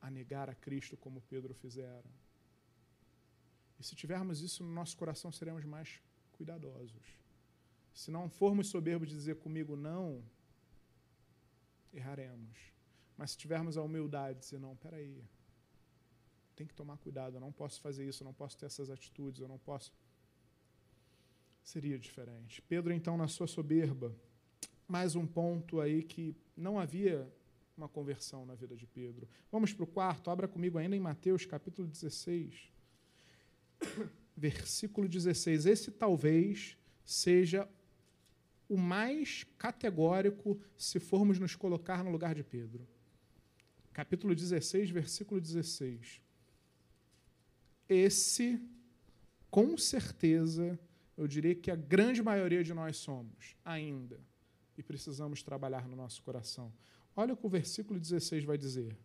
a negar a Cristo como Pedro fizeram. E se tivermos isso no nosso coração, seremos mais cuidadosos. Se não formos soberbos de dizer comigo não, erraremos. Mas se tivermos a humildade de dizer, não, peraí, tem que tomar cuidado, eu não posso fazer isso, eu não posso ter essas atitudes, eu não posso. Seria diferente. Pedro, então, na sua soberba, mais um ponto aí que não havia uma conversão na vida de Pedro. Vamos para o quarto, abra comigo ainda em Mateus capítulo 16, versículo 16. Esse talvez seja o mais categórico se formos nos colocar no lugar de Pedro. Capítulo 16, versículo 16. Esse, com certeza, eu diria que a grande maioria de nós somos, ainda, e precisamos trabalhar no nosso coração. Olha o que o versículo 16 vai dizer.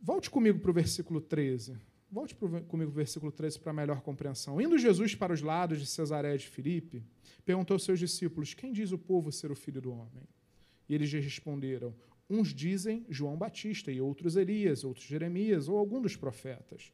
Volte comigo para o versículo 13. Volte comigo para o versículo 13 para melhor compreensão. Indo Jesus para os lados de Cesareia de Filipe, perguntou aos seus discípulos: Quem diz o povo ser o filho do homem? E eles lhe responderam: Uns dizem João Batista, e outros Elias, outros Jeremias, ou algum dos profetas.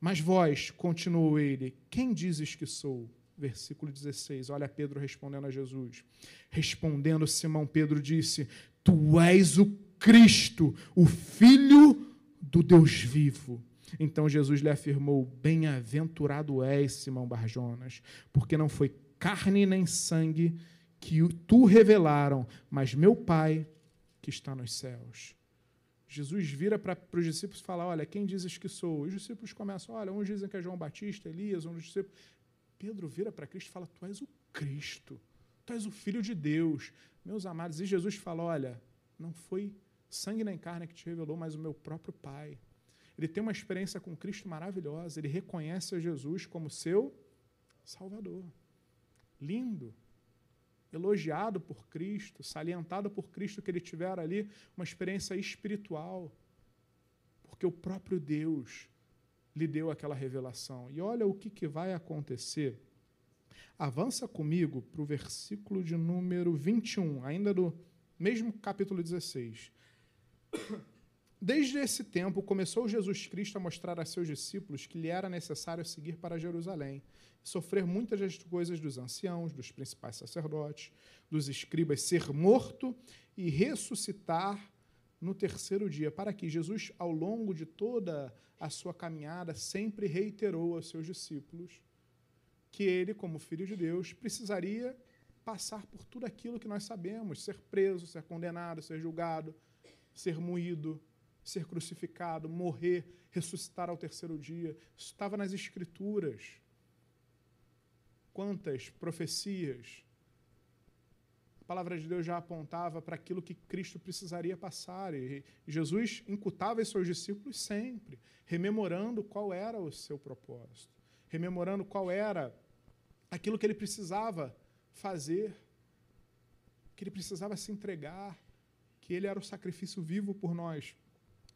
Mas vós, continuou ele, quem dizes que sou? Versículo 16. Olha Pedro respondendo a Jesus. Respondendo Simão, Pedro disse: Tu és o Cristo, o Filho do Deus vivo. Então Jesus lhe afirmou: Bem-aventurado és, Simão Barjonas, porque não foi carne nem sangue que tu revelaram, mas meu Pai que está nos céus. Jesus vira para os discípulos e fala: Olha, quem dizes que sou? Os discípulos começam: Olha, uns dizem que é João Batista, Elias, dos discípulos. Pedro vira para Cristo e fala: Tu és o Cristo, tu és o Filho de Deus. Meus amados, e Jesus fala: Olha, não foi sangue nem carne que te revelou, mas o meu próprio Pai. Ele tem uma experiência com Cristo maravilhosa, ele reconhece a Jesus como seu Salvador. Lindo. Elogiado por Cristo, salientado por Cristo que ele tiver ali uma experiência espiritual. Porque o próprio Deus lhe deu aquela revelação. E olha o que, que vai acontecer. Avança comigo para o versículo de número 21, ainda do mesmo capítulo 16. Desde esse tempo, começou Jesus Cristo a mostrar a seus discípulos que lhe era necessário seguir para Jerusalém sofrer muitas das coisas dos anciãos, dos principais sacerdotes, dos escribas, ser morto e ressuscitar no terceiro dia. Para que Jesus, ao longo de toda a sua caminhada, sempre reiterou aos seus discípulos que ele, como filho de Deus, precisaria passar por tudo aquilo que nós sabemos: ser preso, ser condenado, ser julgado, ser moído, ser crucificado, morrer, ressuscitar ao terceiro dia. Isso estava nas Escrituras. Quantas profecias a palavra de Deus já apontava para aquilo que Cristo precisaria passar. E Jesus incutava em seus discípulos sempre, rememorando qual era o seu propósito, rememorando qual era aquilo que ele precisava fazer, que ele precisava se entregar, que ele era o sacrifício vivo por nós.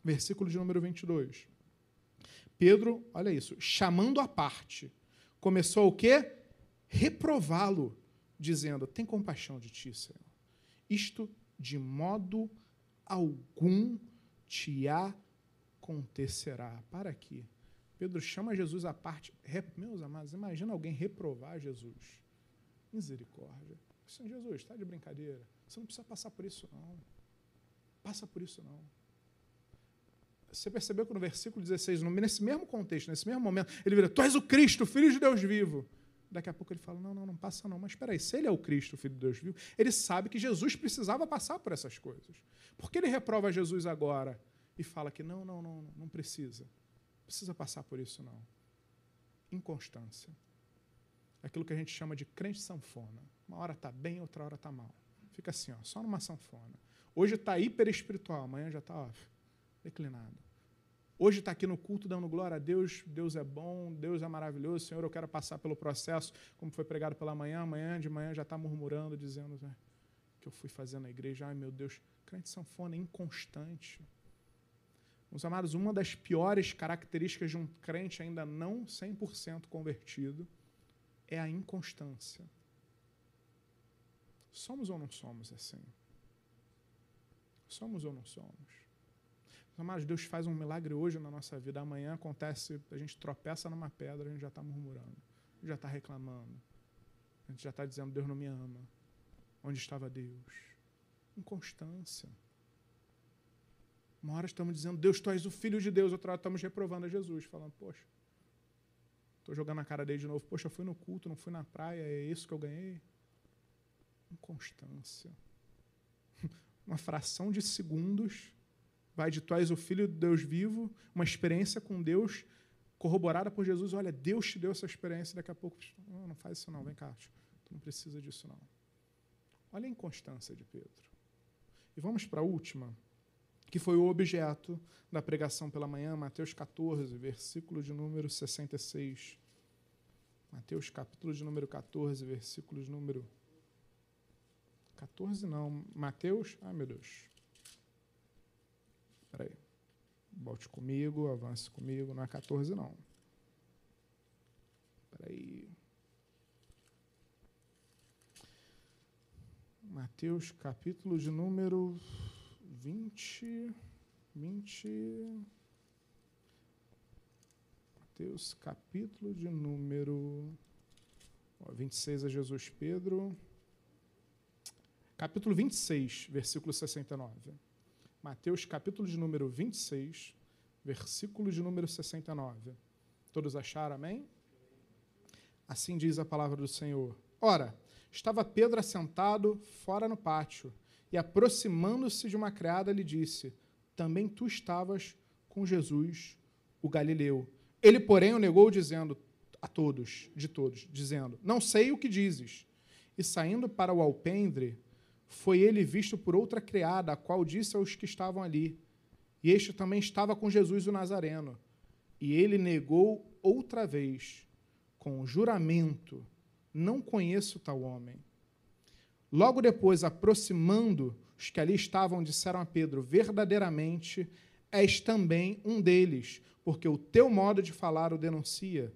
Versículo de número 22. Pedro, olha isso, chamando a parte, começou o quê? Reprová-lo dizendo: Tem compaixão de ti, Senhor. Isto de modo algum te acontecerá. Para aqui. Pedro chama Jesus à parte. Meus amados, imagina alguém reprovar Jesus. Misericórdia. Senhor Jesus, está de brincadeira. Você não precisa passar por isso, não. Passa por isso, não. Você percebeu que no versículo 16, nesse mesmo contexto, nesse mesmo momento, ele vira: Tu és o Cristo, filho de Deus vivo. Daqui a pouco ele fala: não, não, não passa não. Mas espera aí, se ele é o Cristo, o Filho de Deus vivo, ele sabe que Jesus precisava passar por essas coisas. Por que ele reprova Jesus agora e fala que não, não, não, não precisa? Precisa passar por isso não. Inconstância. Aquilo que a gente chama de crente sanfona. Uma hora está bem, outra hora está mal. Fica assim, ó, só numa sanfona. Hoje está hiper espiritual, amanhã já está declinado. Hoje está aqui no culto dando glória a Deus, Deus é bom, Deus é maravilhoso, Senhor, eu quero passar pelo processo, como foi pregado pela manhã, amanhã de manhã já está murmurando, dizendo né, que eu fui fazer na igreja, ai meu Deus, crente sanfona é inconstante. Meus amados, uma das piores características de um crente ainda não 100% convertido é a inconstância. Somos ou não somos assim? Somos ou não somos? Amados, Deus faz um milagre hoje na nossa vida, amanhã acontece, a gente tropeça numa pedra, a gente já está murmurando, já está reclamando, a gente já está dizendo, Deus não me ama. Onde estava Deus? Inconstância. Uma hora estamos dizendo, Deus, tu és o Filho de Deus. Outra hora estamos reprovando a Jesus, falando, poxa, estou jogando na cara dele de novo. Poxa, eu fui no culto, não fui na praia, é isso que eu ganhei? Inconstância. Uma fração de segundos vai de tu o Filho de Deus vivo, uma experiência com Deus corroborada por Jesus. Olha, Deus te deu essa experiência, daqui a pouco, não, não faz isso não, vem cá, tu não precisa disso não. Olha a inconstância de Pedro. E vamos para a última, que foi o objeto da pregação pela manhã, Mateus 14, versículo de número 66. Mateus capítulo de número 14, versículo de número 14 não, Mateus, ai meu Deus. Espera aí. Volte comigo, avance comigo, não é 14 não. Espera aí. Mateus capítulo de número 20, 20. Mateus capítulo de número ó, 26 é Jesus Pedro. Capítulo 26, versículo 69. Mateus capítulo de número 26, versículo de número 69. Todos acharam, amém? Assim diz a palavra do Senhor. Ora, estava Pedro assentado fora no pátio, e aproximando-se de uma criada, lhe disse: Também tu estavas com Jesus, o galileu. Ele, porém, o negou, dizendo a todos, de todos, dizendo: Não sei o que dizes. E saindo para o alpendre, foi ele visto por outra criada, a qual disse aos que estavam ali. E este também estava com Jesus o Nazareno. E ele negou outra vez, com juramento: Não conheço tal homem. Logo depois, aproximando os que ali estavam, disseram a Pedro: Verdadeiramente és também um deles, porque o teu modo de falar o denuncia.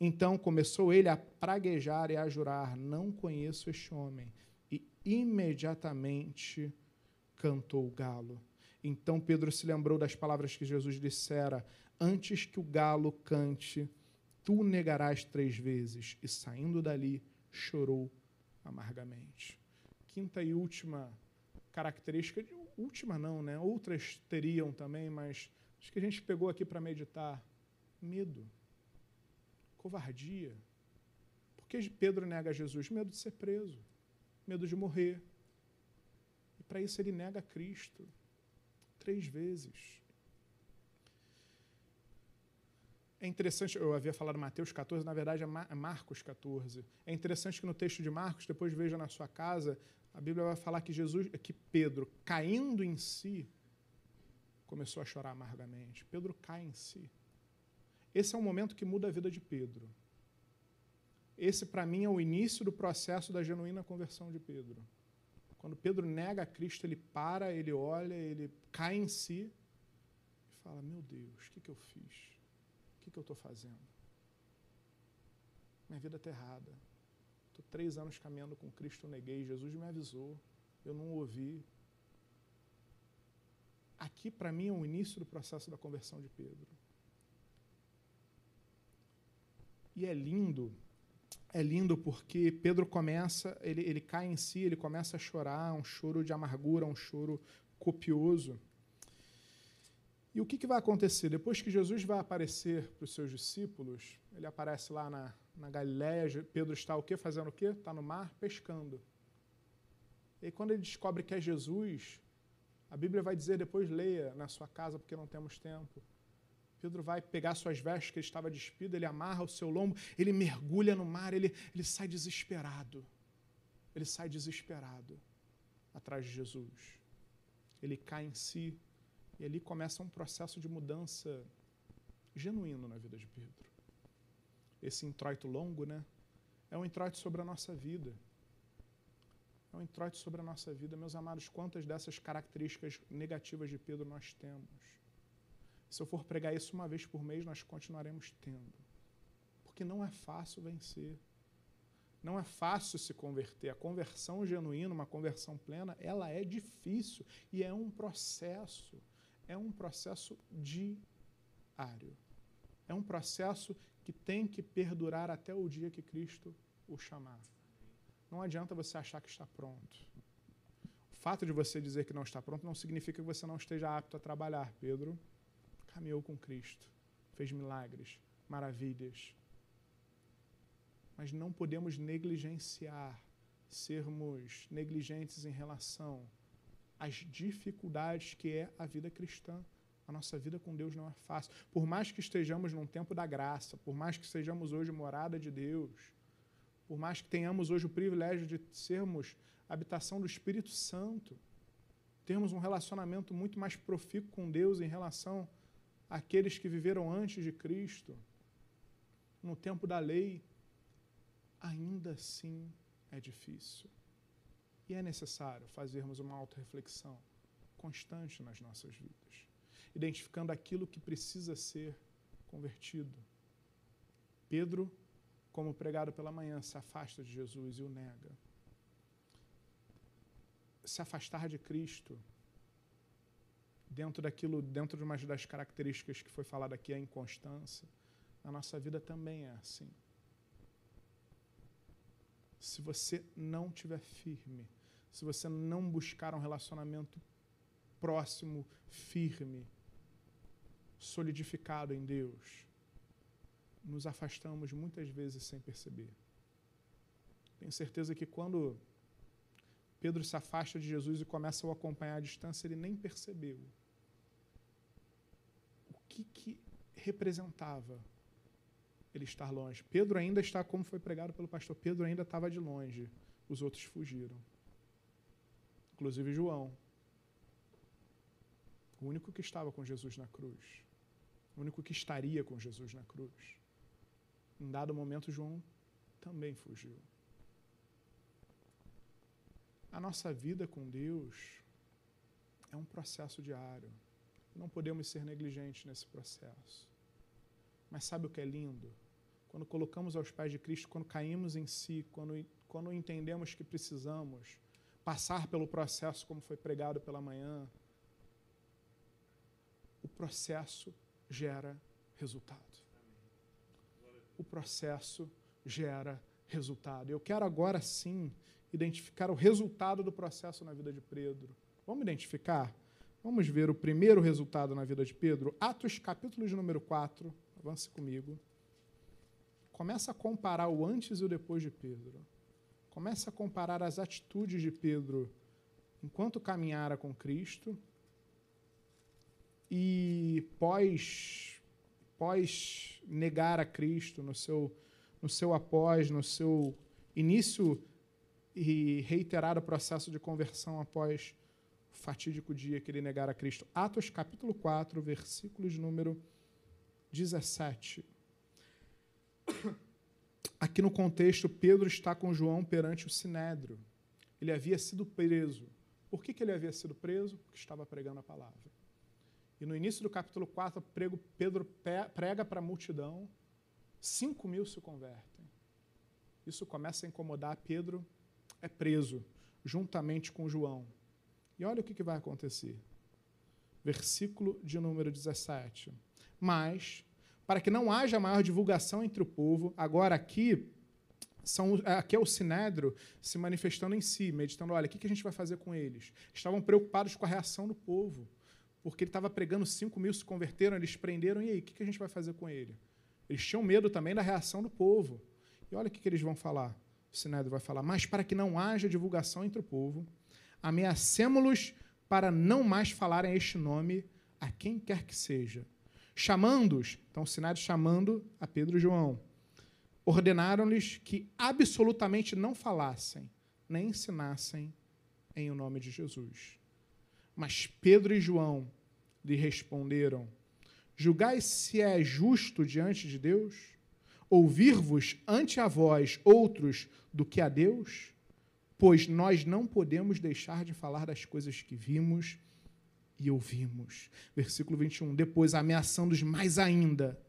Então começou ele a praguejar e a jurar: Não conheço este homem. Imediatamente cantou o galo. Então Pedro se lembrou das palavras que Jesus dissera: Antes que o galo cante, tu negarás três vezes. E saindo dali, chorou amargamente. Quinta e última característica, última não, né? Outras teriam também, mas acho que a gente pegou aqui para meditar: medo, covardia. Por que Pedro nega Jesus? Medo de ser preso, medo de morrer. E para isso ele nega Cristo três vezes. É interessante, eu havia falado Mateus 14, na verdade é Marcos 14. É interessante que no texto de Marcos, depois veja na sua casa, a Bíblia vai falar que Jesus, que Pedro, caindo em si, começou a chorar amargamente. Pedro cai em si. Esse é um momento que muda a vida de Pedro. Esse, para mim, é o início do processo da genuína conversão de Pedro. Quando Pedro nega a Cristo, ele para, ele olha, ele cai em si e fala: Meu Deus, o que, que eu fiz? O que, que eu estou fazendo? Minha vida está errada. Estou três anos caminhando com Cristo, eu neguei. Jesus me avisou, eu não ouvi. Aqui, para mim, é o início do processo da conversão de Pedro. E é lindo é lindo porque Pedro começa, ele, ele cai em si, ele começa a chorar, um choro de amargura, um choro copioso. E o que, que vai acontecer? Depois que Jesus vai aparecer para os seus discípulos, ele aparece lá na, na Galiléia, Pedro está o quê? Fazendo o quê? Está no mar pescando. E quando ele descobre que é Jesus, a Bíblia vai dizer, depois leia na sua casa, porque não temos tempo, Pedro vai pegar suas vestes que ele estava despido, ele amarra o seu lombo, ele mergulha no mar, ele, ele sai desesperado. Ele sai desesperado atrás de Jesus. Ele cai em si e ali começa um processo de mudança genuíno na vida de Pedro. Esse introito longo, né? É um introito sobre a nossa vida. É um introito sobre a nossa vida. Meus amados, quantas dessas características negativas de Pedro nós temos? Se eu for pregar isso uma vez por mês, nós continuaremos tendo. Porque não é fácil vencer. Não é fácil se converter. A conversão genuína, uma conversão plena, ela é difícil e é um processo. É um processo diário. É um processo que tem que perdurar até o dia que Cristo o chamar. Não adianta você achar que está pronto. O fato de você dizer que não está pronto não significa que você não esteja apto a trabalhar. Pedro caminhou com Cristo, fez milagres, maravilhas. Mas não podemos negligenciar, sermos negligentes em relação às dificuldades que é a vida cristã. A nossa vida com Deus não é fácil. Por mais que estejamos num tempo da graça, por mais que sejamos hoje morada de Deus, por mais que tenhamos hoje o privilégio de sermos habitação do Espírito Santo, termos um relacionamento muito mais profícuo com Deus em relação àqueles que viveram antes de Cristo, no tempo da lei, ainda assim é difícil. E é necessário fazermos uma autorreflexão constante nas nossas vidas, identificando aquilo que precisa ser convertido. Pedro, como pregado pela manhã, se afasta de Jesus e o nega se afastar de Cristo, dentro daquilo, dentro de uma das características que foi falada aqui, a inconstância, na nossa vida também é assim. Se você não tiver firme, se você não buscar um relacionamento próximo, firme, solidificado em Deus, nos afastamos muitas vezes sem perceber. Tenho certeza que quando Pedro se afasta de Jesus e começa a o acompanhar à distância, ele nem percebeu que, que representava ele estar longe. Pedro ainda está, como foi pregado pelo pastor, Pedro ainda estava de longe, os outros fugiram. Inclusive João, o único que estava com Jesus na cruz, o único que estaria com Jesus na cruz. Em dado momento, João também fugiu. A nossa vida com Deus é um processo diário. Não podemos ser negligentes nesse processo. Mas sabe o que é lindo? Quando colocamos aos pés de Cristo, quando caímos em si, quando, quando entendemos que precisamos passar pelo processo como foi pregado pela manhã, o processo gera resultado. O processo gera resultado. Eu quero agora sim identificar o resultado do processo na vida de Pedro. Vamos identificar? Vamos ver o primeiro resultado na vida de Pedro. Atos, capítulo de número 4. Avance comigo. Começa a comparar o antes e o depois de Pedro. Começa a comparar as atitudes de Pedro enquanto caminhara com Cristo e pós pós negar a Cristo no seu no seu após, no seu início e reiterar o processo de conversão após fatídico dia que ele negara a Cristo. Atos capítulo 4, versículos número 17. Aqui no contexto, Pedro está com João perante o sinédrio. Ele havia sido preso. Por que, que ele havia sido preso? Porque estava pregando a palavra. E no início do capítulo 4, Pedro prega para a multidão, 5 mil se convertem. Isso começa a incomodar Pedro é preso juntamente com João. E olha o que, vai acontecer. Versículo de número 17. Mas, para que não haja maior divulgação entre o povo, agora aqui são, aqui é o Sinédrio se manifestando em si, meditando, olha, o que a gente vai fazer com eles? Estavam preocupados com a reação do povo, porque ele estava pregando 5 mil se converteram, eles prenderam, e aí, o que a gente vai fazer com ele? Eles tinham medo também da reação do povo. E olha o que eles vão falar o Sinédrio vai falar, mas para que não haja divulgação entre o povo, ameacemos-los para não mais falarem este nome a quem quer que seja. Chamando-os, então Sinédrio chamando a Pedro e João, ordenaram-lhes que absolutamente não falassem, nem ensinassem em o nome de Jesus. Mas Pedro e João lhe responderam: Julgai se é justo diante de Deus ouvir-vos ante a vós outros do que a Deus? Pois nós não podemos deixar de falar das coisas que vimos e ouvimos. Versículo 21. Depois, ameaçando-os mais ainda,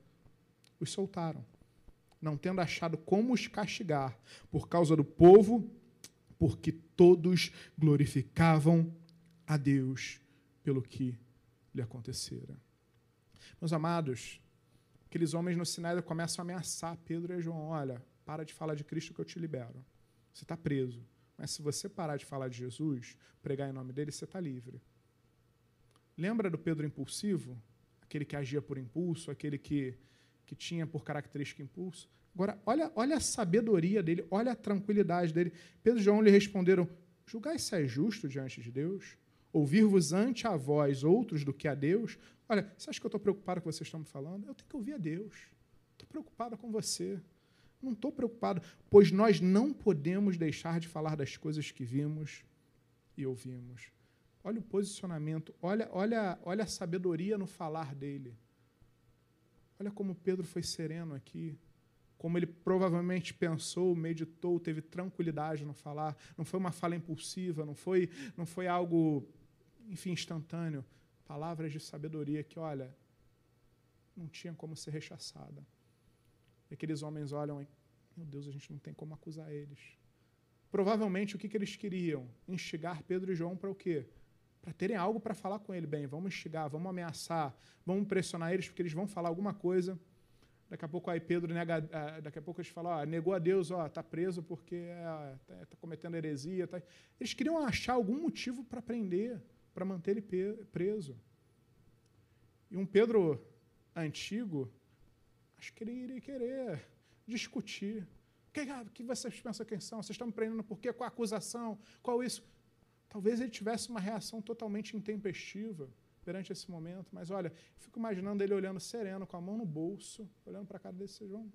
os soltaram, não tendo achado como os castigar, por causa do povo, porque todos glorificavam a Deus pelo que lhe acontecera. Meus amados, aqueles homens no Sinai começam a ameaçar Pedro e João: olha, para de falar de Cristo que eu te libero. Você está preso, Mas se você parar de falar de Jesus, pregar em nome dele, você está livre. Lembra do Pedro impulsivo? Aquele que agia por impulso, aquele que, que tinha por característica impulso? Agora, olha, olha a sabedoria dele, olha a tranquilidade dele. Pedro e João lhe responderam: Julgai se é justo diante de Deus? Ouvir-vos ante a vós outros do que a Deus? Olha, você acha que eu estou preocupado com o que vocês estão me falando? Eu tenho que ouvir a Deus. Estou preocupado com você. Não estou preocupado, pois nós não podemos deixar de falar das coisas que vimos e ouvimos. Olha o posicionamento, olha, olha, olha a sabedoria no falar dele. Olha como Pedro foi sereno aqui, como ele provavelmente pensou, meditou, teve tranquilidade no falar. Não foi uma fala impulsiva, não foi, não foi algo, enfim, instantâneo. Palavras de sabedoria que, olha, não tinha como ser rechaçada. E aqueles homens olham e, meu Deus, a gente não tem como acusar eles. Provavelmente o que, que eles queriam? Instigar Pedro e João para o quê? Para terem algo para falar com ele. Bem, vamos instigar, vamos ameaçar, vamos pressionar eles porque eles vão falar alguma coisa. Daqui a pouco aí Pedro nega, ah, daqui a pouco eles falam, ó, negou a Deus, ó, tá preso porque está é, tá cometendo heresia. Tá. Eles queriam achar algum motivo para prender, para manter ele preso. E um Pedro antigo, acho que ele iria querer discutir. O que, que vocês pensam quem são? Vocês estão me prendendo por quê? Qual a acusação? Qual isso? Talvez ele tivesse uma reação totalmente intempestiva perante esse momento, mas olha, fico imaginando ele olhando sereno, com a mão no bolso, olhando para a cara desse João.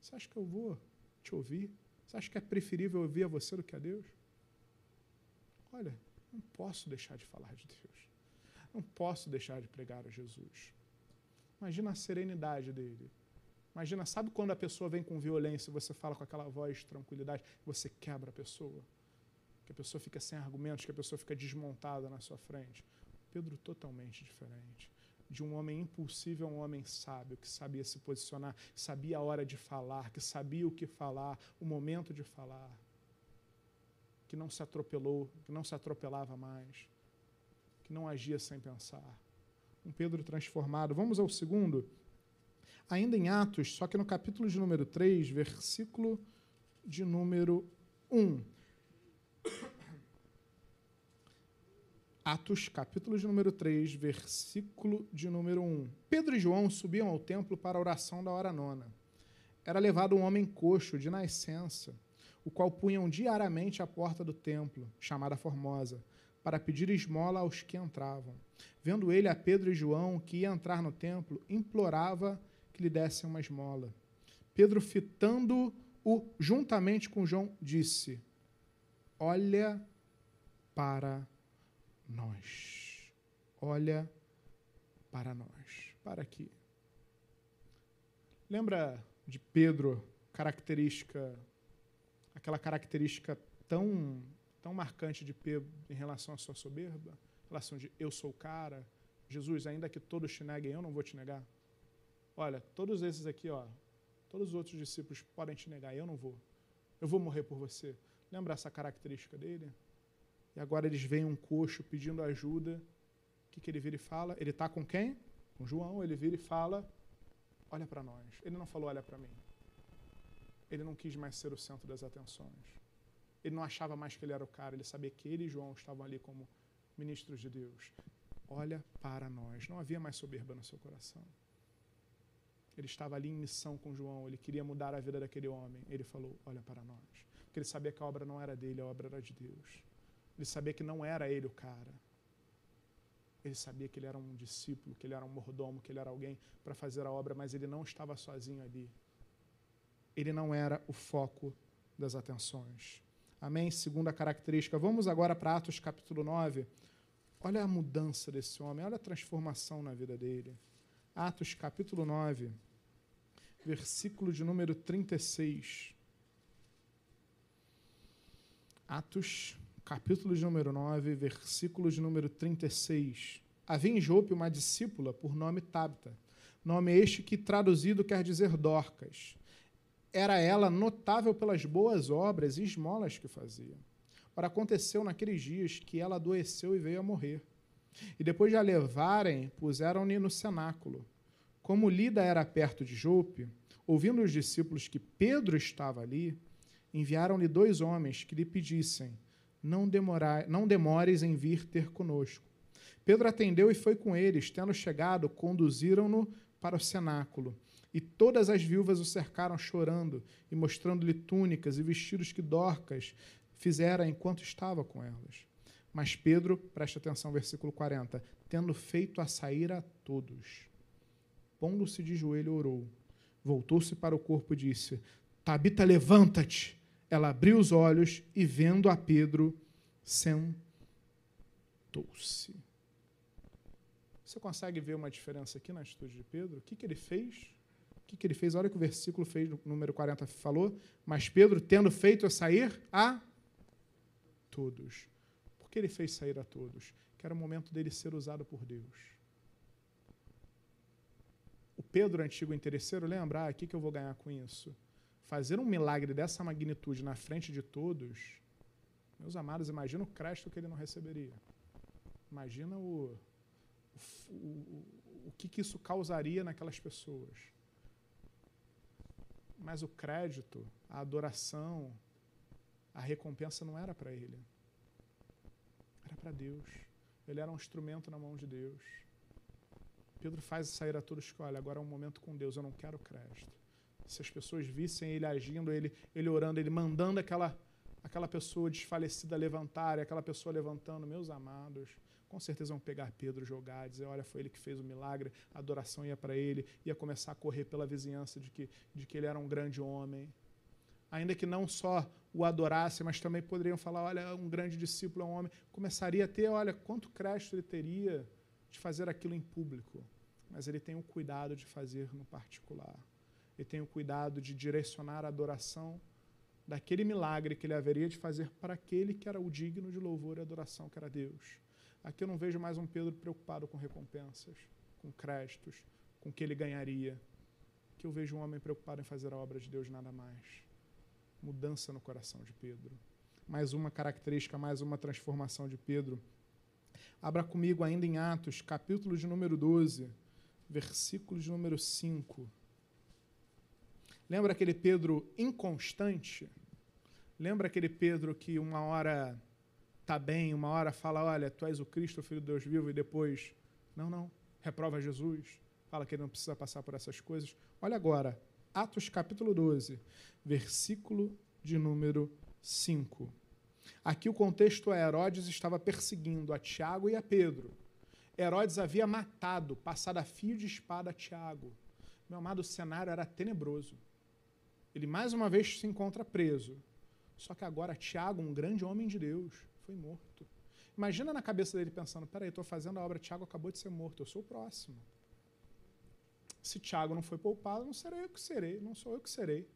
Você acha que eu vou te ouvir? Você acha que é preferível ouvir a você do que a Deus? Olha, não posso deixar de falar de Deus. Não posso deixar de pregar a Jesus. Imagina a serenidade dele. Imagina, sabe quando a pessoa vem com violência e você fala com aquela voz de tranquilidade, você quebra a pessoa? Que a pessoa fica sem argumentos, que a pessoa fica desmontada na sua frente. Pedro totalmente diferente. De um homem impulsivo a um homem sábio, que sabia se posicionar, sabia a hora de falar, que sabia o que falar, o momento de falar. Que não se atropelou, que não se atropelava mais, que não agia sem pensar. Um Pedro transformado. Vamos ao segundo ainda em Atos, só que no capítulo de número 3, versículo de número 1. Atos, capítulo de número 3, versículo de número 1. Pedro e João subiam ao templo para a oração da hora nona. Era levado um homem coxo de nascença, o qual punham diariamente à porta do templo, chamada Formosa, para pedir esmola aos que entravam. Vendo ele a Pedro e João, que ia entrar no templo, implorava que lhe dessem uma esmola. Pedro, fitando-o juntamente com João, disse: Olha para nós. Olha para nós. Para aqui. Lembra de Pedro, característica, aquela característica tão, tão marcante de Pedro em relação à sua soberba? Em relação de eu sou o cara, Jesus, ainda que todos te neguem, eu não vou te negar. Olha, todos esses aqui, ó, todos os outros discípulos podem te negar, eu não vou. Eu vou morrer por você. Lembra essa característica dele? E agora eles veem um coxo pedindo ajuda. O que, que ele vira e fala? Ele está com quem? Com João. Ele vira e fala: Olha para nós. Ele não falou: Olha para mim. Ele não quis mais ser o centro das atenções. Ele não achava mais que ele era o cara. Ele sabia que ele e João estavam ali como ministros de Deus. Olha para nós. Não havia mais soberba no seu coração. Ele estava ali em missão com João, ele queria mudar a vida daquele homem. Ele falou: Olha para nós. Porque ele sabia que a obra não era dele, a obra era de Deus. Ele sabia que não era ele o cara. Ele sabia que ele era um discípulo, que ele era um mordomo, que ele era alguém para fazer a obra, mas ele não estava sozinho ali. Ele não era o foco das atenções. Amém? Segunda característica. Vamos agora para Atos capítulo 9. Olha a mudança desse homem, olha a transformação na vida dele. Atos capítulo 9, versículo de número 36. Atos capítulo de número 9, versículo de número 36. Havia em Jope uma discípula por nome Tabita, nome este que traduzido quer dizer Dorcas. Era ela notável pelas boas obras e esmolas que fazia. Ora, aconteceu naqueles dias que ela adoeceu e veio a morrer. E depois de a levarem, puseram-no no cenáculo. Como Lida era perto de Jope, ouvindo os discípulos que Pedro estava ali, enviaram-lhe dois homens que lhe pedissem: não, não demores em vir ter conosco. Pedro atendeu e foi com eles. Tendo chegado, conduziram-no para o cenáculo. E todas as viúvas o cercaram chorando e mostrando-lhe túnicas e vestidos que Dorcas fizera enquanto estava com elas. Mas Pedro, preste atenção, versículo 40, tendo feito a sair a todos, pondo-se de joelho, orou. Voltou-se para o corpo e disse: Tabita, levanta-te. Ela abriu os olhos e, vendo a Pedro, sentou-se. Você consegue ver uma diferença aqui na atitude de Pedro? O que, que ele fez? Que, que ele fez? Olha o que o versículo fez, no número 40 falou. Mas Pedro, tendo feito a sair a todos. Por que ele fez sair a todos? Que era o momento dele ser usado por Deus. O Pedro, antigo interesseiro, lembra? Ah, o que, que eu vou ganhar com isso? Fazer um milagre dessa magnitude na frente de todos, meus amados, imagina o crédito que ele não receberia. Imagina o, o, o, o que, que isso causaria naquelas pessoas. Mas o crédito, a adoração, a recompensa não era para ele. Era para Deus. Ele era um instrumento na mão de Deus. Pedro faz sair a todos que, olha, agora é um momento com Deus, eu não quero crédito. Se as pessoas vissem ele agindo, ele, ele orando, ele mandando aquela, aquela pessoa desfalecida levantar, e aquela pessoa levantando, meus amados, com certeza vão pegar Pedro, jogar, dizer, olha, foi ele que fez o milagre, a adoração ia para ele, ia começar a correr pela vizinhança de que, de que ele era um grande homem. Ainda que não só o adorasse, mas também poderiam falar, olha, um grande discípulo é um homem. Começaria a ter, olha, quanto crédito ele teria de fazer aquilo em público. Mas ele tem o cuidado de fazer no particular. Ele tem o cuidado de direcionar a adoração daquele milagre que ele haveria de fazer para aquele que era o digno de louvor e adoração, que era Deus. Aqui eu não vejo mais um Pedro preocupado com recompensas, com créditos, com o que ele ganharia. Que eu vejo um homem preocupado em fazer a obra de Deus nada mais. Mudança no coração de Pedro. Mais uma característica, mais uma transformação de Pedro. Abra comigo ainda em Atos, capítulo de número 12, versículo de número 5. Lembra aquele Pedro inconstante? Lembra aquele Pedro que uma hora está bem, uma hora fala, olha, tu és o Cristo, o Filho de Deus vivo, e depois, não, não, reprova Jesus, fala que ele não precisa passar por essas coisas. Olha agora, Atos capítulo 12, versículo de número 5. Aqui o contexto é Herodes estava perseguindo a Tiago e a Pedro. Herodes havia matado, passado a fio de espada a Tiago. Meu amado, o cenário era tenebroso. Ele mais uma vez se encontra preso. Só que agora Tiago, um grande homem de Deus, foi morto. Imagina na cabeça dele pensando: peraí, estou fazendo a obra, Tiago acabou de ser morto, eu sou o próximo. Se Tiago não foi poupado, não serei eu que serei, não sou eu que serei.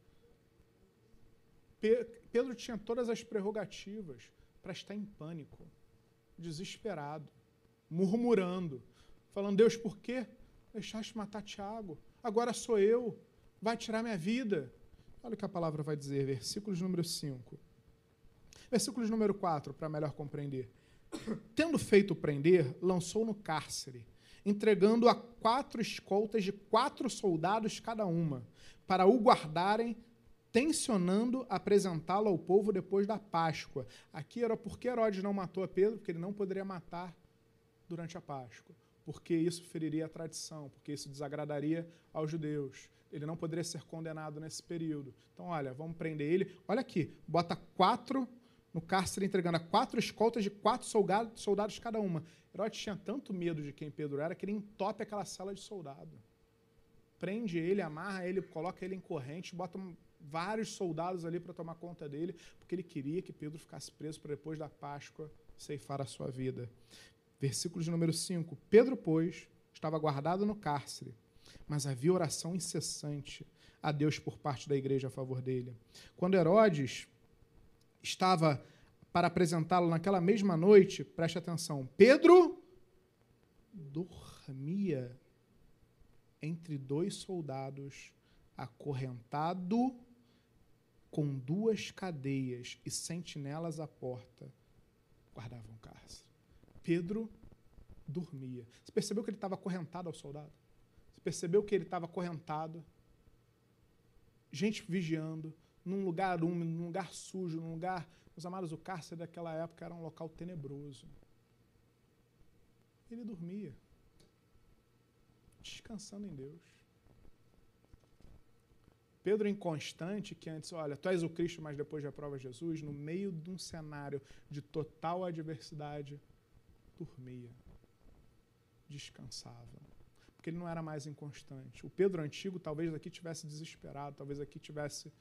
Pedro tinha todas as prerrogativas para estar em pânico, desesperado, murmurando, falando: Deus, por que deixaste matar Tiago? Agora sou eu, vai tirar minha vida. Olha o que a palavra vai dizer, versículos número 5. Versículos número 4, para melhor compreender. Tendo feito prender, lançou no cárcere, entregando a quatro escoltas de quatro soldados cada uma, para o guardarem, tensionando apresentá-lo ao povo depois da Páscoa. Aqui era porque Herodes não matou a Pedro, porque ele não poderia matar durante a Páscoa, porque isso feriria a tradição, porque isso desagradaria aos judeus. Ele não poderia ser condenado nesse período. Então, olha, vamos prender ele. Olha aqui, bota quatro no cárcere entregando a quatro escoltas de quatro soldados, soldados cada uma. Herodes tinha tanto medo de quem Pedro era que ele entope aquela cela de soldado. Prende ele, amarra ele, coloca ele em corrente, bota vários soldados ali para tomar conta dele, porque ele queria que Pedro ficasse preso para depois da Páscoa ceifar a sua vida. Versículo de número 5. Pedro, pois, estava guardado no cárcere, mas havia oração incessante a Deus por parte da igreja a favor dele. Quando Herodes estava para apresentá-lo naquela mesma noite, preste atenção, Pedro dormia entre dois soldados, acorrentado com duas cadeias e sentinelas à porta, guardavam cárcere. Pedro dormia. Você percebeu que ele estava acorrentado ao soldado? Você percebeu que ele estava acorrentado? Gente vigiando, num lugar úmido, num lugar sujo, num lugar. Meus amados, o cárcere daquela época era um local tenebroso. Ele dormia, descansando em Deus. Pedro inconstante, que antes, olha, tu és o Cristo, mas depois já prova Jesus, no meio de um cenário de total adversidade, dormia, descansava. Porque ele não era mais inconstante. O Pedro antigo talvez aqui tivesse desesperado, talvez aqui tivesse,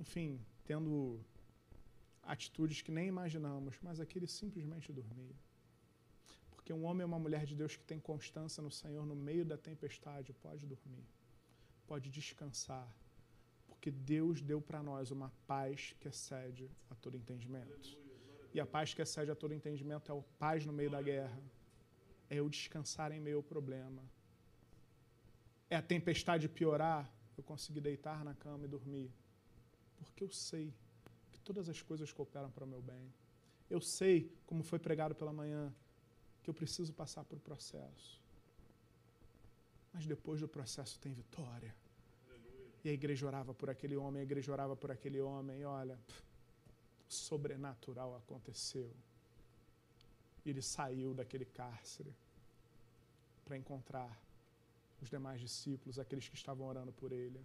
enfim, tendo atitudes que nem imaginamos, mas aqui ele simplesmente dormia. Porque um homem e uma mulher de Deus que tem constância no Senhor no meio da tempestade pode dormir, pode descansar, porque Deus deu para nós uma paz que excede a todo entendimento. E a paz que excede a todo entendimento é a paz no meio da guerra, é eu descansar em meio ao problema, é a tempestade piorar, eu conseguir deitar na cama e dormir, porque eu sei que todas as coisas cooperam para o meu bem. Eu sei, como foi pregado pela manhã, que eu preciso passar por processo. Mas depois do processo tem vitória. E a igreja orava por aquele homem, a igreja orava por aquele homem, e olha, pff, sobrenatural aconteceu. E ele saiu daquele cárcere para encontrar os demais discípulos, aqueles que estavam orando por ele.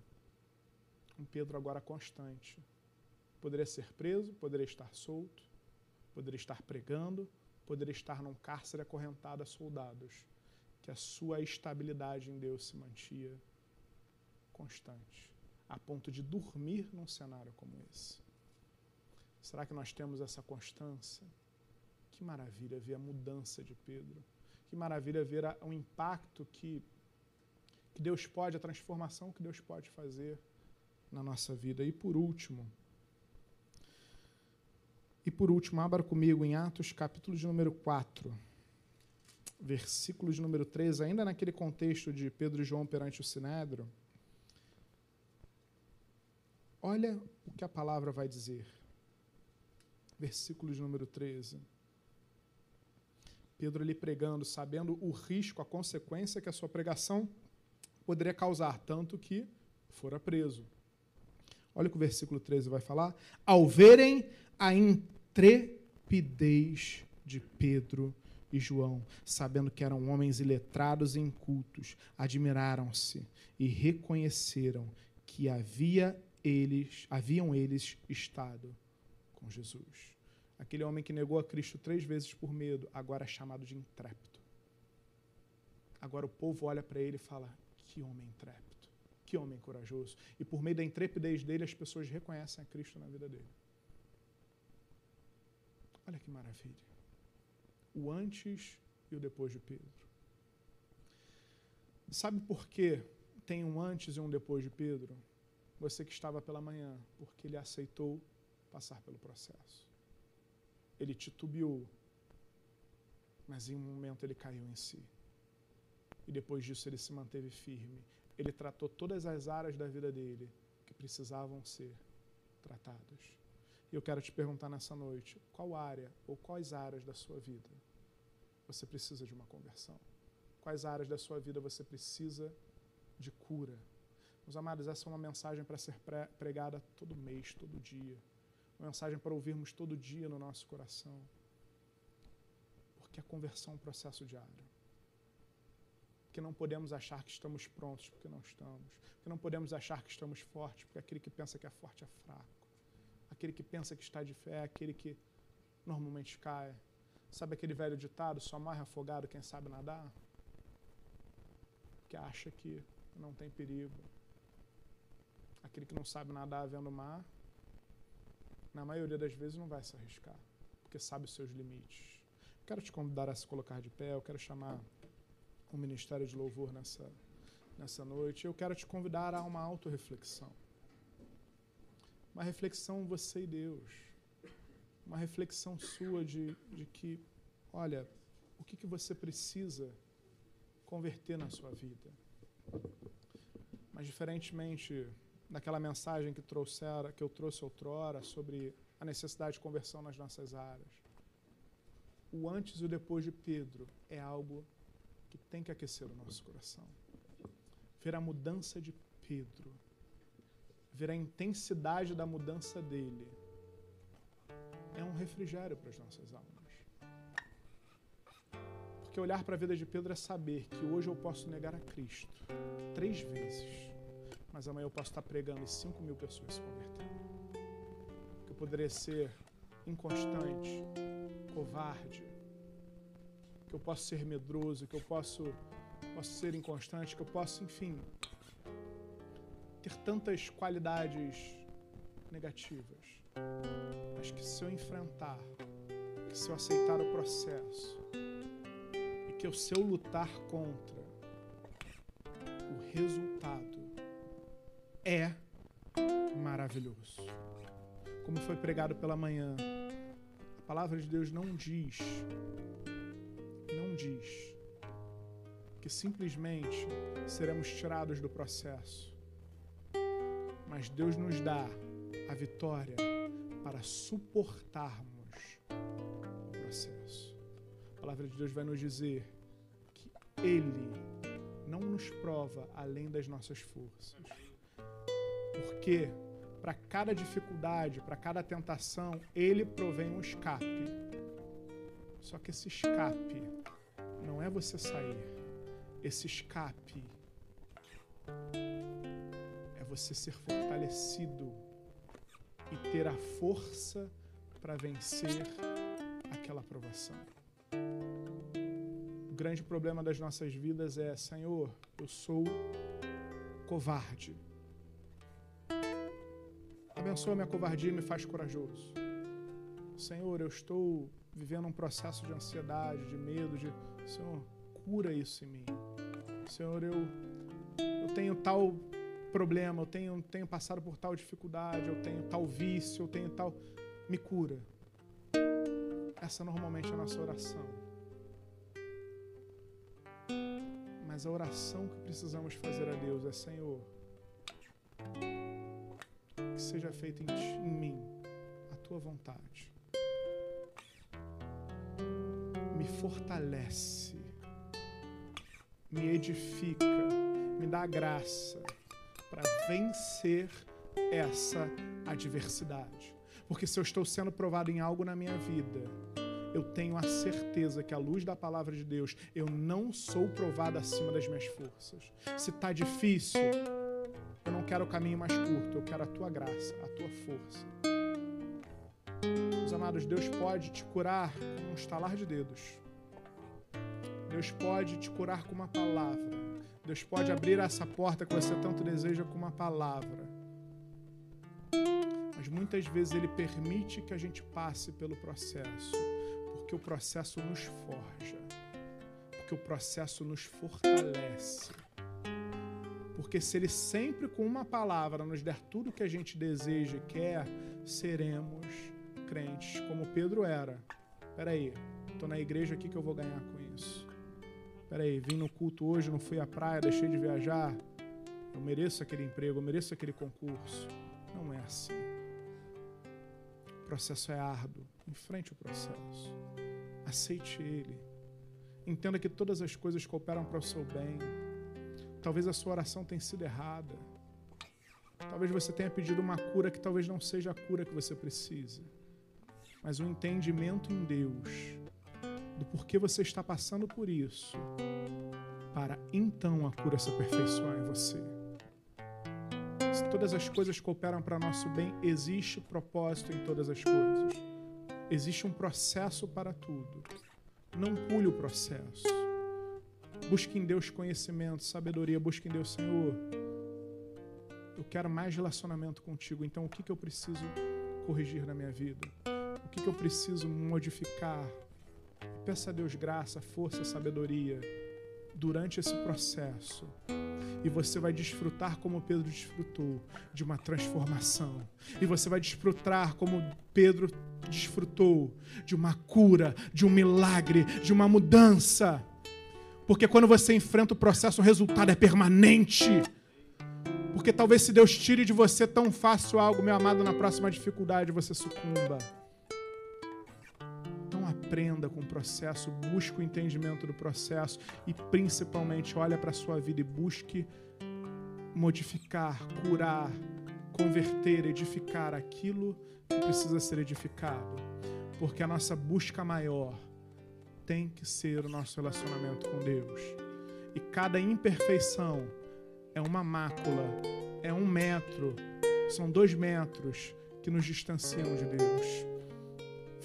Um Pedro agora constante. Poderia ser preso, poderia estar solto, poderia estar pregando, poderia estar num cárcere acorrentado a soldados, que a sua estabilidade em Deus se mantia constante, a ponto de dormir num cenário como esse. Será que nós temos essa constância? Que maravilha ver a mudança de Pedro. Que maravilha ver o impacto que, que Deus pode, a transformação que Deus pode fazer na nossa vida. E por último, e por último, abra comigo em Atos, capítulo de número 4, versículo de número 13, ainda naquele contexto de Pedro e João perante o Sinédrio. Olha o que a palavra vai dizer. Versículo de número 13. Pedro ali pregando, sabendo o risco, a consequência que a sua pregação poderia causar, tanto que fora preso. Olha o que o versículo 13 vai falar. Ao verem a intrepidez de Pedro e João, sabendo que eram homens iletrados e incultos, admiraram-se e reconheceram que havia eles, haviam eles estado com Jesus. Aquele homem que negou a Cristo três vezes por medo, agora é chamado de intrépido. Agora o povo olha para ele e fala: que homem intrépido, que homem corajoso. E por meio da intrepidez dele, as pessoas reconhecem a Cristo na vida dele. Olha que maravilha. O antes e o depois de Pedro. Sabe por que tem um antes e um depois de Pedro? Você que estava pela manhã, porque ele aceitou passar pelo processo. Ele titubeou, mas em um momento ele caiu em si. E depois disso ele se manteve firme. Ele tratou todas as áreas da vida dele que precisavam ser tratadas. E eu quero te perguntar nessa noite: qual área ou quais áreas da sua vida você precisa de uma conversão? Quais áreas da sua vida você precisa de cura? Meus amados, essa é uma mensagem para ser pregada todo mês, todo dia. Uma mensagem para ouvirmos todo dia no nosso coração. Porque a conversão é um processo diário. Porque não podemos achar que estamos prontos, porque não estamos. Porque não podemos achar que estamos fortes, porque aquele que pensa que é forte é fraco. Aquele que pensa que está de fé é aquele que normalmente cai. Sabe aquele velho ditado, só morre afogado quem sabe nadar? Que acha que não tem perigo. Aquele que não sabe nadar vendo o mar, na maioria das vezes não vai se arriscar, porque sabe os seus limites. Quero te convidar a se colocar de pé, eu quero chamar o Ministério de Louvor nessa, nessa noite. Eu quero te convidar a uma autorreflexão. Uma reflexão você e Deus. Uma reflexão sua de, de que, olha, o que, que você precisa converter na sua vida. Mas diferentemente daquela mensagem que, trouxera, que eu trouxe outrora sobre a necessidade de conversão nas nossas áreas. O antes e o depois de Pedro é algo que tem que aquecer o nosso coração. Ver a mudança de Pedro ver a intensidade da mudança dele, é um refrigério para as nossas almas. Porque olhar para a vida de Pedro é saber que hoje eu posso negar a Cristo três vezes, mas amanhã eu posso estar pregando e cinco mil pessoas se convertendo. Que eu poderia ser inconstante, covarde, que eu posso ser medroso, que eu posso, posso ser inconstante, que eu posso, enfim, ter tantas qualidades negativas. Mas que se eu enfrentar, que se eu aceitar o processo, e que eu, se eu lutar contra, o resultado é maravilhoso. Como foi pregado pela manhã, a palavra de Deus não diz, diz que simplesmente seremos tirados do processo, mas Deus nos dá a vitória para suportarmos o processo. A palavra de Deus vai nos dizer que Ele não nos prova além das nossas forças. Porque para cada dificuldade, para cada tentação, Ele provém um escape. Só que esse escape não é você sair. Esse escape é você ser fortalecido e ter a força para vencer aquela provação. O grande problema das nossas vidas é, Senhor, eu sou covarde. Abençoa minha covardia e me faz corajoso. Senhor, eu estou vivendo um processo de ansiedade, de medo, de Senhor, cura isso em mim. Senhor, eu eu tenho tal problema, eu tenho, tenho passado por tal dificuldade, eu tenho tal vício, eu tenho tal. Me cura. Essa normalmente é a nossa oração. Mas a oração que precisamos fazer a Deus é: Senhor, que seja feita em, em mim a tua vontade. Fortalece, me edifica, me dá graça para vencer essa adversidade. Porque se eu estou sendo provado em algo na minha vida, eu tenho a certeza que, à luz da palavra de Deus, eu não sou provado acima das minhas forças. Se está difícil, eu não quero o caminho mais curto, eu quero a tua graça, a tua força. Meus amados, Deus pode te curar com um estalar de dedos. Deus pode te curar com uma palavra. Deus pode abrir essa porta que você tanto deseja com uma palavra. Mas muitas vezes Ele permite que a gente passe pelo processo, porque o processo nos forja, porque o processo nos fortalece. Porque se Ele sempre com uma palavra nos der tudo que a gente deseja e quer, seremos crentes, como Pedro era. Peraí, estou na igreja aqui que eu vou ganhar. Peraí, vim no culto hoje, não fui à praia, deixei de viajar. Eu mereço aquele emprego, eu mereço aquele concurso. Não é assim. O processo é árduo. Enfrente o processo. Aceite ele. Entenda que todas as coisas cooperam para o seu bem. Talvez a sua oração tenha sido errada. Talvez você tenha pedido uma cura que talvez não seja a cura que você precisa. Mas o entendimento em Deus do porquê você está passando por isso, para então a cura se aperfeiçoar em você. Se todas as coisas cooperam para nosso bem, existe propósito em todas as coisas. Existe um processo para tudo. Não pule o processo. Busque em Deus conhecimento, sabedoria. Busque em Deus, Senhor. Eu quero mais relacionamento contigo. Então, o que, que eu preciso corrigir na minha vida? O que, que eu preciso modificar? Peça a Deus graça, força, sabedoria durante esse processo. E você vai desfrutar como Pedro desfrutou de uma transformação. E você vai desfrutar como Pedro desfrutou de uma cura, de um milagre, de uma mudança. Porque quando você enfrenta o processo, o resultado é permanente. Porque talvez se Deus tire de você tão fácil algo, meu amado, na próxima dificuldade você sucumba aprenda com o processo, busque o entendimento do processo e principalmente olha para a sua vida e busque modificar, curar, converter, edificar aquilo que precisa ser edificado. Porque a nossa busca maior tem que ser o nosso relacionamento com Deus. E cada imperfeição é uma mácula, é um metro, são dois metros que nos distanciam de Deus.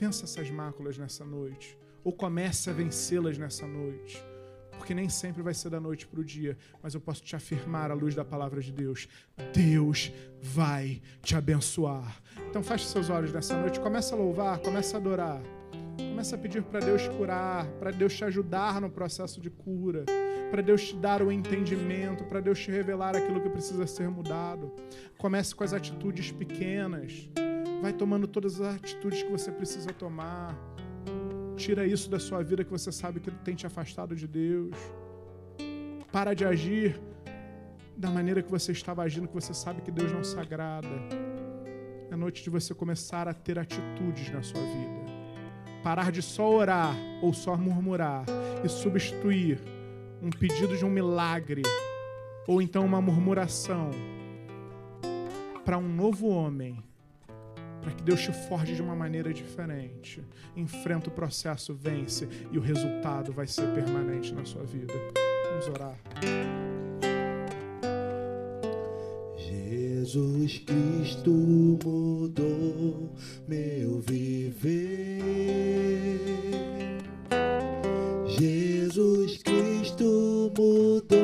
Vença essas máculas nessa noite, ou comece a vencê-las nessa noite porque nem sempre vai ser da noite para o dia, mas eu posso te afirmar à luz da palavra de Deus: Deus vai te abençoar. Então feche seus olhos nessa noite, começa a louvar, começa a adorar. Começa a pedir para Deus curar, para Deus te ajudar no processo de cura, para Deus te dar o entendimento, para Deus te revelar aquilo que precisa ser mudado. Comece com as atitudes pequenas. Vai tomando todas as atitudes que você precisa tomar. Tira isso da sua vida que você sabe que tem te afastado de Deus. Para de agir da maneira que você estava agindo, que você sabe que Deus não se agrada. É noite de você começar a ter atitudes na sua vida. Parar de só orar ou só murmurar e substituir um pedido de um milagre ou então uma murmuração para um novo homem para que Deus te forge de uma maneira diferente. Enfrenta o processo, vence e o resultado vai ser permanente na sua vida. Vamos orar. Jesus Cristo mudou meu viver. Jesus Cristo mudou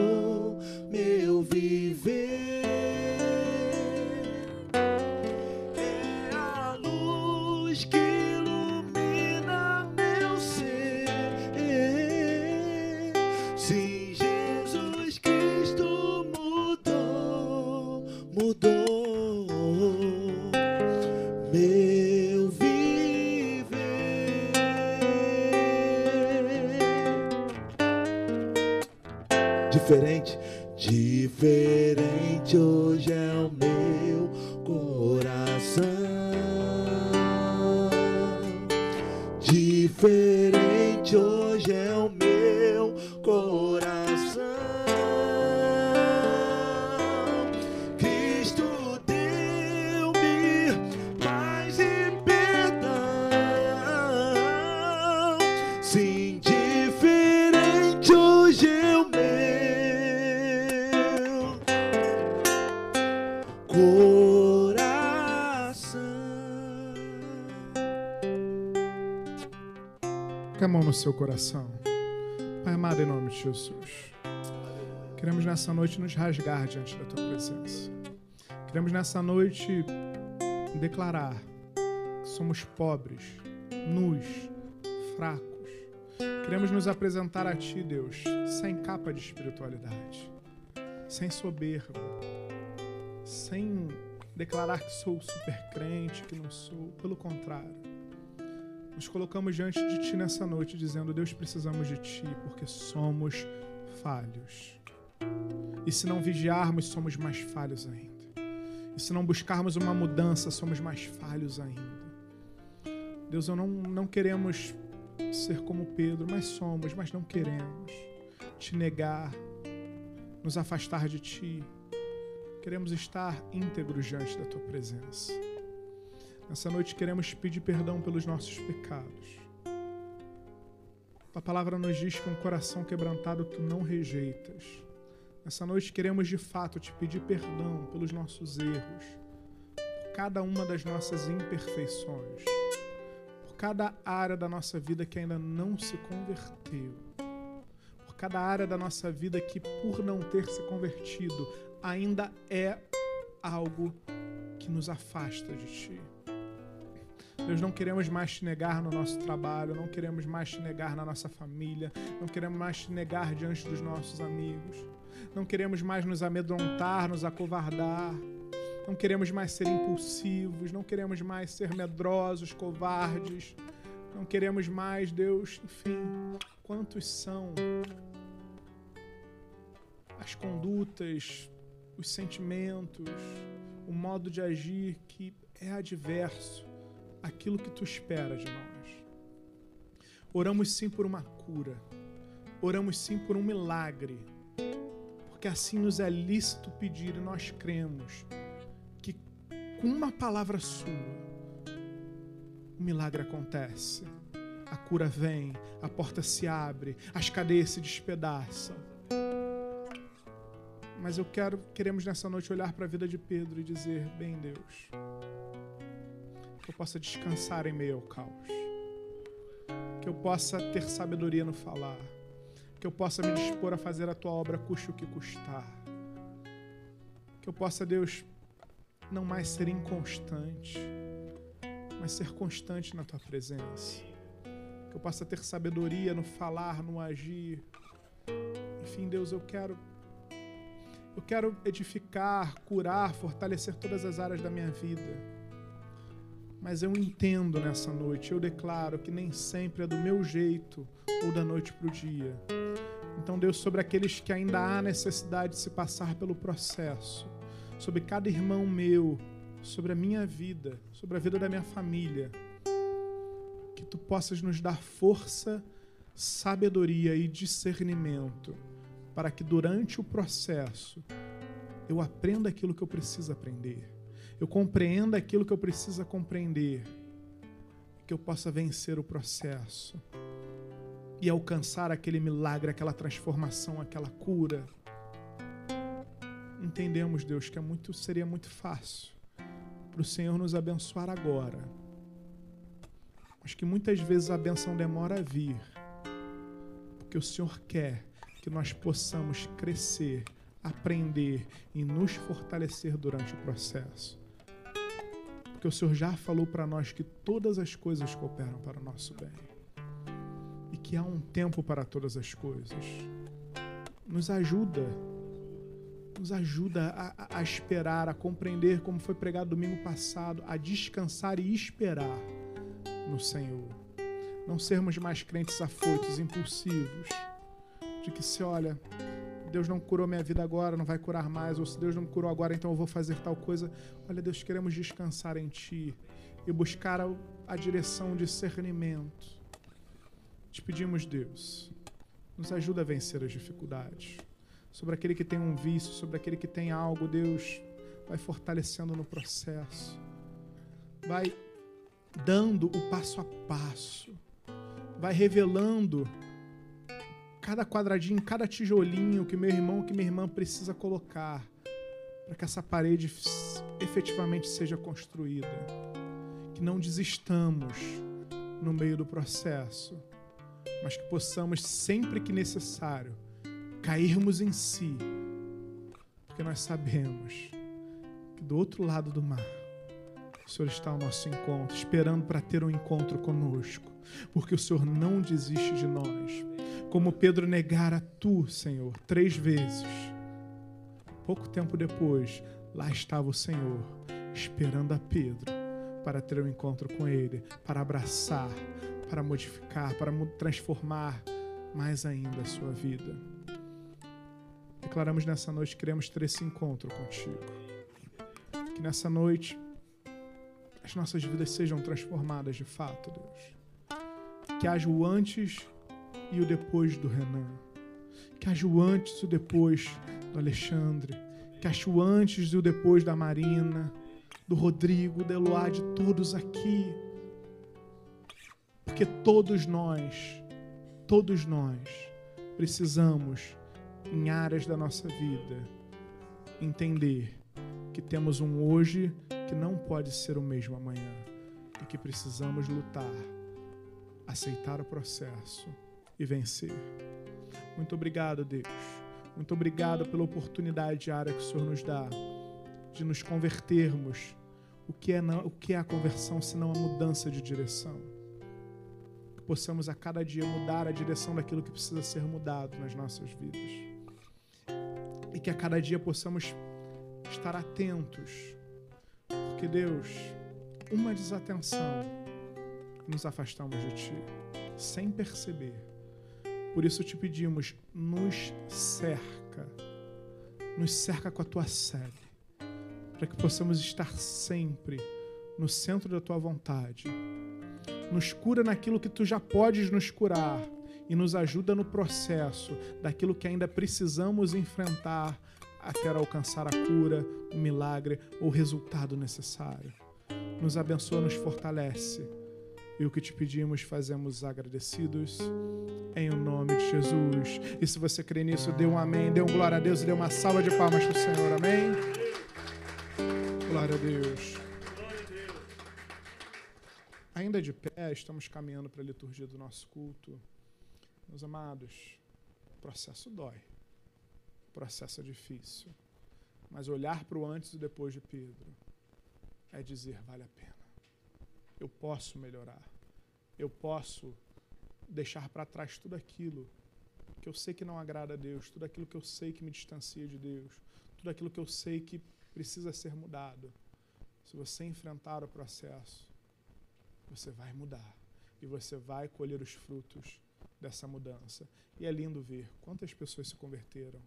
seu coração. Pai amado, em nome de Jesus. Queremos nessa noite nos rasgar diante da tua presença. Queremos nessa noite declarar que somos pobres, nus, fracos. Queremos nos apresentar a ti, Deus, sem capa de espiritualidade, sem soberba, sem declarar que sou super crente, que não sou. Pelo contrário, nos colocamos diante de Ti nessa noite, dizendo: Deus, precisamos de Ti, porque somos falhos. E se não vigiarmos, somos mais falhos ainda. E se não buscarmos uma mudança, somos mais falhos ainda. Deus, eu não, não queremos ser como Pedro, mas somos, mas não queremos te negar, nos afastar de Ti. Queremos estar íntegros diante da Tua presença. Nessa noite queremos pedir perdão pelos nossos pecados. A palavra nos diz que um coração quebrantado tu não rejeitas. Nessa noite queremos de fato te pedir perdão pelos nossos erros, por cada uma das nossas imperfeições, por cada área da nossa vida que ainda não se converteu, por cada área da nossa vida que, por não ter se convertido, ainda é algo que nos afasta de ti. Deus, não queremos mais te negar no nosso trabalho, não queremos mais te negar na nossa família, não queremos mais te negar diante dos nossos amigos, não queremos mais nos amedrontar, nos acovardar, não queremos mais ser impulsivos, não queremos mais ser medrosos, covardes, não queremos mais, Deus, enfim, quantos são as condutas, os sentimentos, o modo de agir que é adverso àquilo que tu espera de nós. Oramos sim por uma cura, oramos sim por um milagre, porque assim nos é lícito pedir e nós cremos que com uma palavra sua, o milagre acontece. A cura vem, a porta se abre, as cadeias se despedaçam. Mas eu quero, queremos nessa noite olhar para a vida de Pedro e dizer: bem, Deus, que eu possa descansar em meio ao caos, que eu possa ter sabedoria no falar, que eu possa me dispor a fazer a tua obra, custe o que custar, que eu possa, Deus, não mais ser inconstante, mas ser constante na tua presença, que eu possa ter sabedoria no falar, no agir. Enfim, Deus, eu quero eu quero edificar, curar, fortalecer todas as áreas da minha vida. Mas eu entendo nessa noite, eu declaro que nem sempre é do meu jeito ou da noite para o dia. Então, Deus, sobre aqueles que ainda há necessidade de se passar pelo processo, sobre cada irmão meu, sobre a minha vida, sobre a vida da minha família, que tu possas nos dar força, sabedoria e discernimento para que durante o processo eu aprenda aquilo que eu preciso aprender, eu compreenda aquilo que eu preciso compreender, que eu possa vencer o processo e alcançar aquele milagre, aquela transformação, aquela cura. Entendemos, Deus, que é muito, seria muito fácil para o Senhor nos abençoar agora, mas que muitas vezes a benção demora a vir, porque o Senhor quer que nós possamos crescer, aprender e nos fortalecer durante o processo. Porque o Senhor já falou para nós que todas as coisas cooperam para o nosso bem e que há um tempo para todas as coisas. Nos ajuda, nos ajuda a, a esperar, a compreender, como foi pregado domingo passado, a descansar e esperar no Senhor. Não sermos mais crentes afoitos, impulsivos de que se olha, Deus não curou minha vida agora, não vai curar mais, ou se Deus não curou agora, então eu vou fazer tal coisa. Olha, Deus, queremos descansar em Ti e buscar a, a direção, o discernimento. Te pedimos, Deus, nos ajuda a vencer as dificuldades. Sobre aquele que tem um vício, sobre aquele que tem algo, Deus, vai fortalecendo no processo. Vai dando o passo a passo. Vai revelando cada quadradinho, cada tijolinho que meu irmão, que minha irmã precisa colocar para que essa parede efetivamente seja construída. Que não desistamos no meio do processo, mas que possamos, sempre que necessário, cairmos em si, porque nós sabemos que do outro lado do mar, o Senhor está ao nosso encontro, esperando para ter um encontro conosco, porque o Senhor não desiste de nós como Pedro negara tu, Senhor, três vezes. Pouco tempo depois, lá estava o Senhor, esperando a Pedro para ter um encontro com ele, para abraçar, para modificar, para transformar mais ainda a sua vida. Declaramos nessa noite que queremos ter esse encontro contigo. Que nessa noite as nossas vidas sejam transformadas de fato, Deus. Que haja o antes e o depois do Renan. Que haja o antes e o depois do Alexandre. Que haja o antes e o depois da Marina, do Rodrigo, da Eloá, de todos aqui. Porque todos nós, todos nós, precisamos, em áreas da nossa vida, entender que temos um hoje que não pode ser o mesmo amanhã e que precisamos lutar, aceitar o processo e vencer. Muito obrigado, Deus. Muito obrigado pela oportunidade diária que o Senhor nos dá de nos convertermos. O que é, não, o que é a conversão senão a mudança de direção? Que possamos a cada dia mudar a direção daquilo que precisa ser mudado nas nossas vidas. E que a cada dia possamos estar atentos. Porque, Deus, uma desatenção nos afastamos de Ti, sem perceber. Por isso te pedimos, nos cerca, nos cerca com a tua sede, para que possamos estar sempre no centro da tua vontade. Nos cura naquilo que tu já podes nos curar e nos ajuda no processo daquilo que ainda precisamos enfrentar até alcançar a cura, o milagre ou o resultado necessário. Nos abençoa, nos fortalece. E o que te pedimos, fazemos agradecidos em o nome de Jesus. E se você crê nisso, dê um amém, dê um glória a Deus e dê uma salva de palmas para o Senhor. Amém? Glória a Deus. Ainda de pé, estamos caminhando para a liturgia do nosso culto. Meus amados, o processo dói. O processo é difícil. Mas olhar para o antes e depois de Pedro é dizer: vale a pena. Eu posso melhorar. Eu posso deixar para trás tudo aquilo que eu sei que não agrada a Deus, tudo aquilo que eu sei que me distancia de Deus, tudo aquilo que eu sei que precisa ser mudado. Se você enfrentar o processo, você vai mudar e você vai colher os frutos dessa mudança. E é lindo ver quantas pessoas se converteram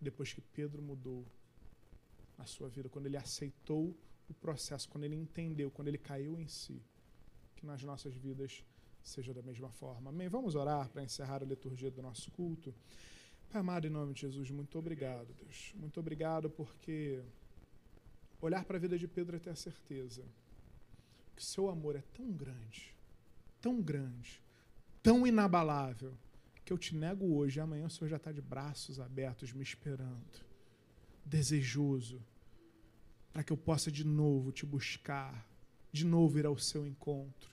depois que Pedro mudou a sua vida, quando ele aceitou o processo, quando ele entendeu, quando ele caiu em si, que nas nossas vidas seja da mesma forma. Amém? Vamos orar para encerrar a liturgia do nosso culto. Pai amado, em nome de Jesus, muito obrigado, Deus. Muito obrigado porque olhar para a vida de Pedro é ter a certeza que seu amor é tão grande, tão grande, tão inabalável, que eu te nego hoje e amanhã o Senhor já está de braços abertos me esperando, desejoso, para que eu possa de novo te buscar, de novo ir ao seu encontro.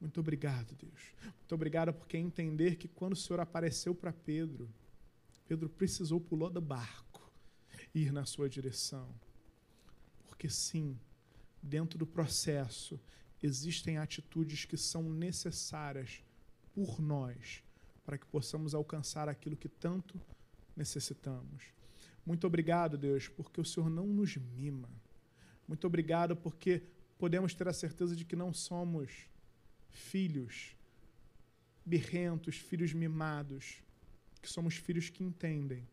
Muito obrigado, Deus. Muito obrigado porque entender que quando o Senhor apareceu para Pedro, Pedro precisou pular do barco e ir na sua direção. Porque sim, dentro do processo, existem atitudes que são necessárias por nós para que possamos alcançar aquilo que tanto necessitamos. Muito obrigado, Deus, porque o Senhor não nos mima. Muito obrigado porque podemos ter a certeza de que não somos filhos birrentos, filhos mimados, que somos filhos que entendem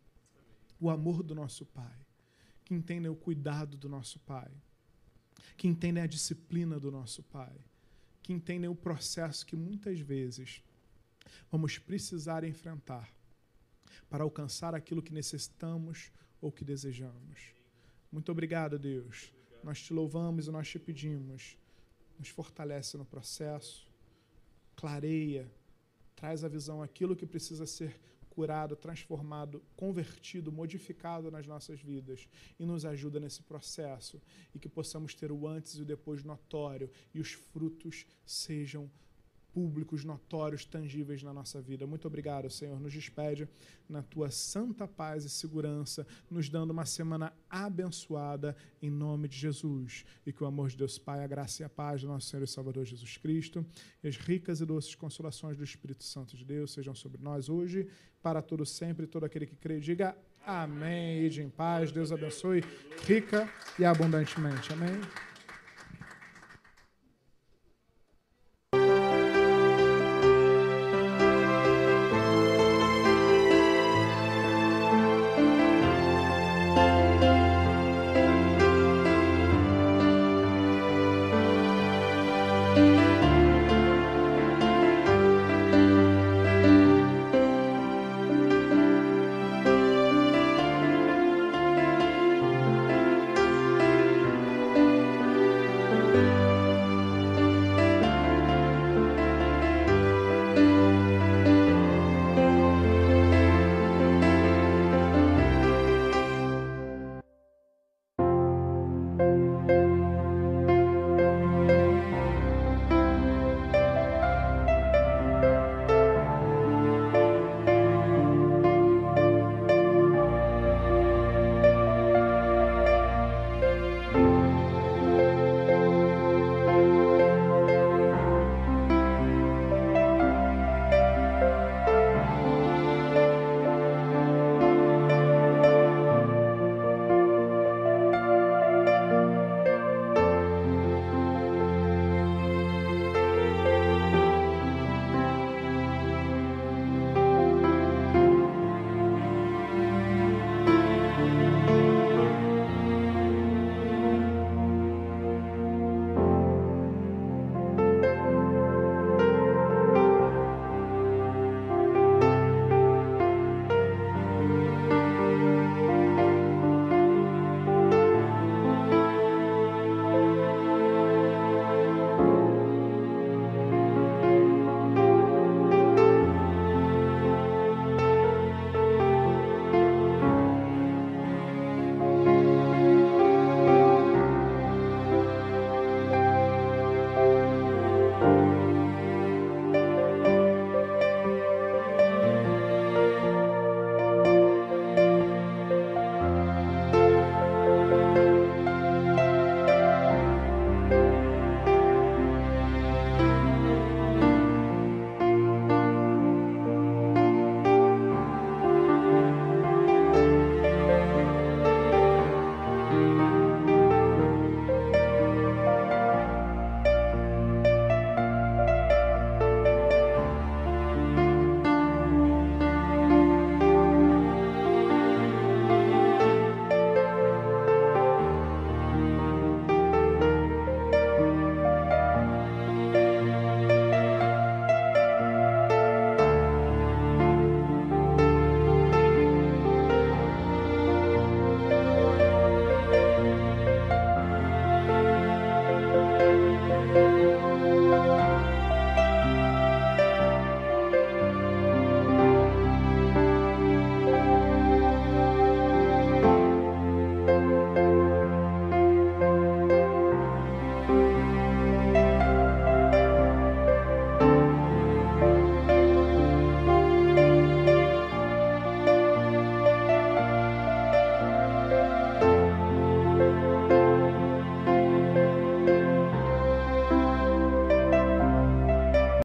o amor do nosso Pai, que entendem o cuidado do nosso Pai que entendem a disciplina do nosso Pai, que entendem o processo que muitas vezes vamos precisar enfrentar para alcançar aquilo que necessitamos ou que desejamos. Muito obrigado, Deus. Nós te louvamos e nós te pedimos. Nos fortalece no processo, clareia, traz a visão aquilo que precisa ser curado, transformado, convertido, modificado nas nossas vidas e nos ajuda nesse processo e que possamos ter o antes e o depois notório e os frutos sejam públicos, notórios, tangíveis na nossa vida. Muito obrigado, Senhor. Nos despede na tua santa paz e segurança, nos dando uma semana abençoada em nome de Jesus. E que o amor de Deus Pai, a graça e a paz do nosso Senhor e Salvador Jesus Cristo e as ricas e doces consolações do Espírito Santo de Deus sejam sobre nós hoje, para todo sempre. Todo aquele que crê, diga amém. Ide em paz. Deus abençoe rica e abundantemente. Amém.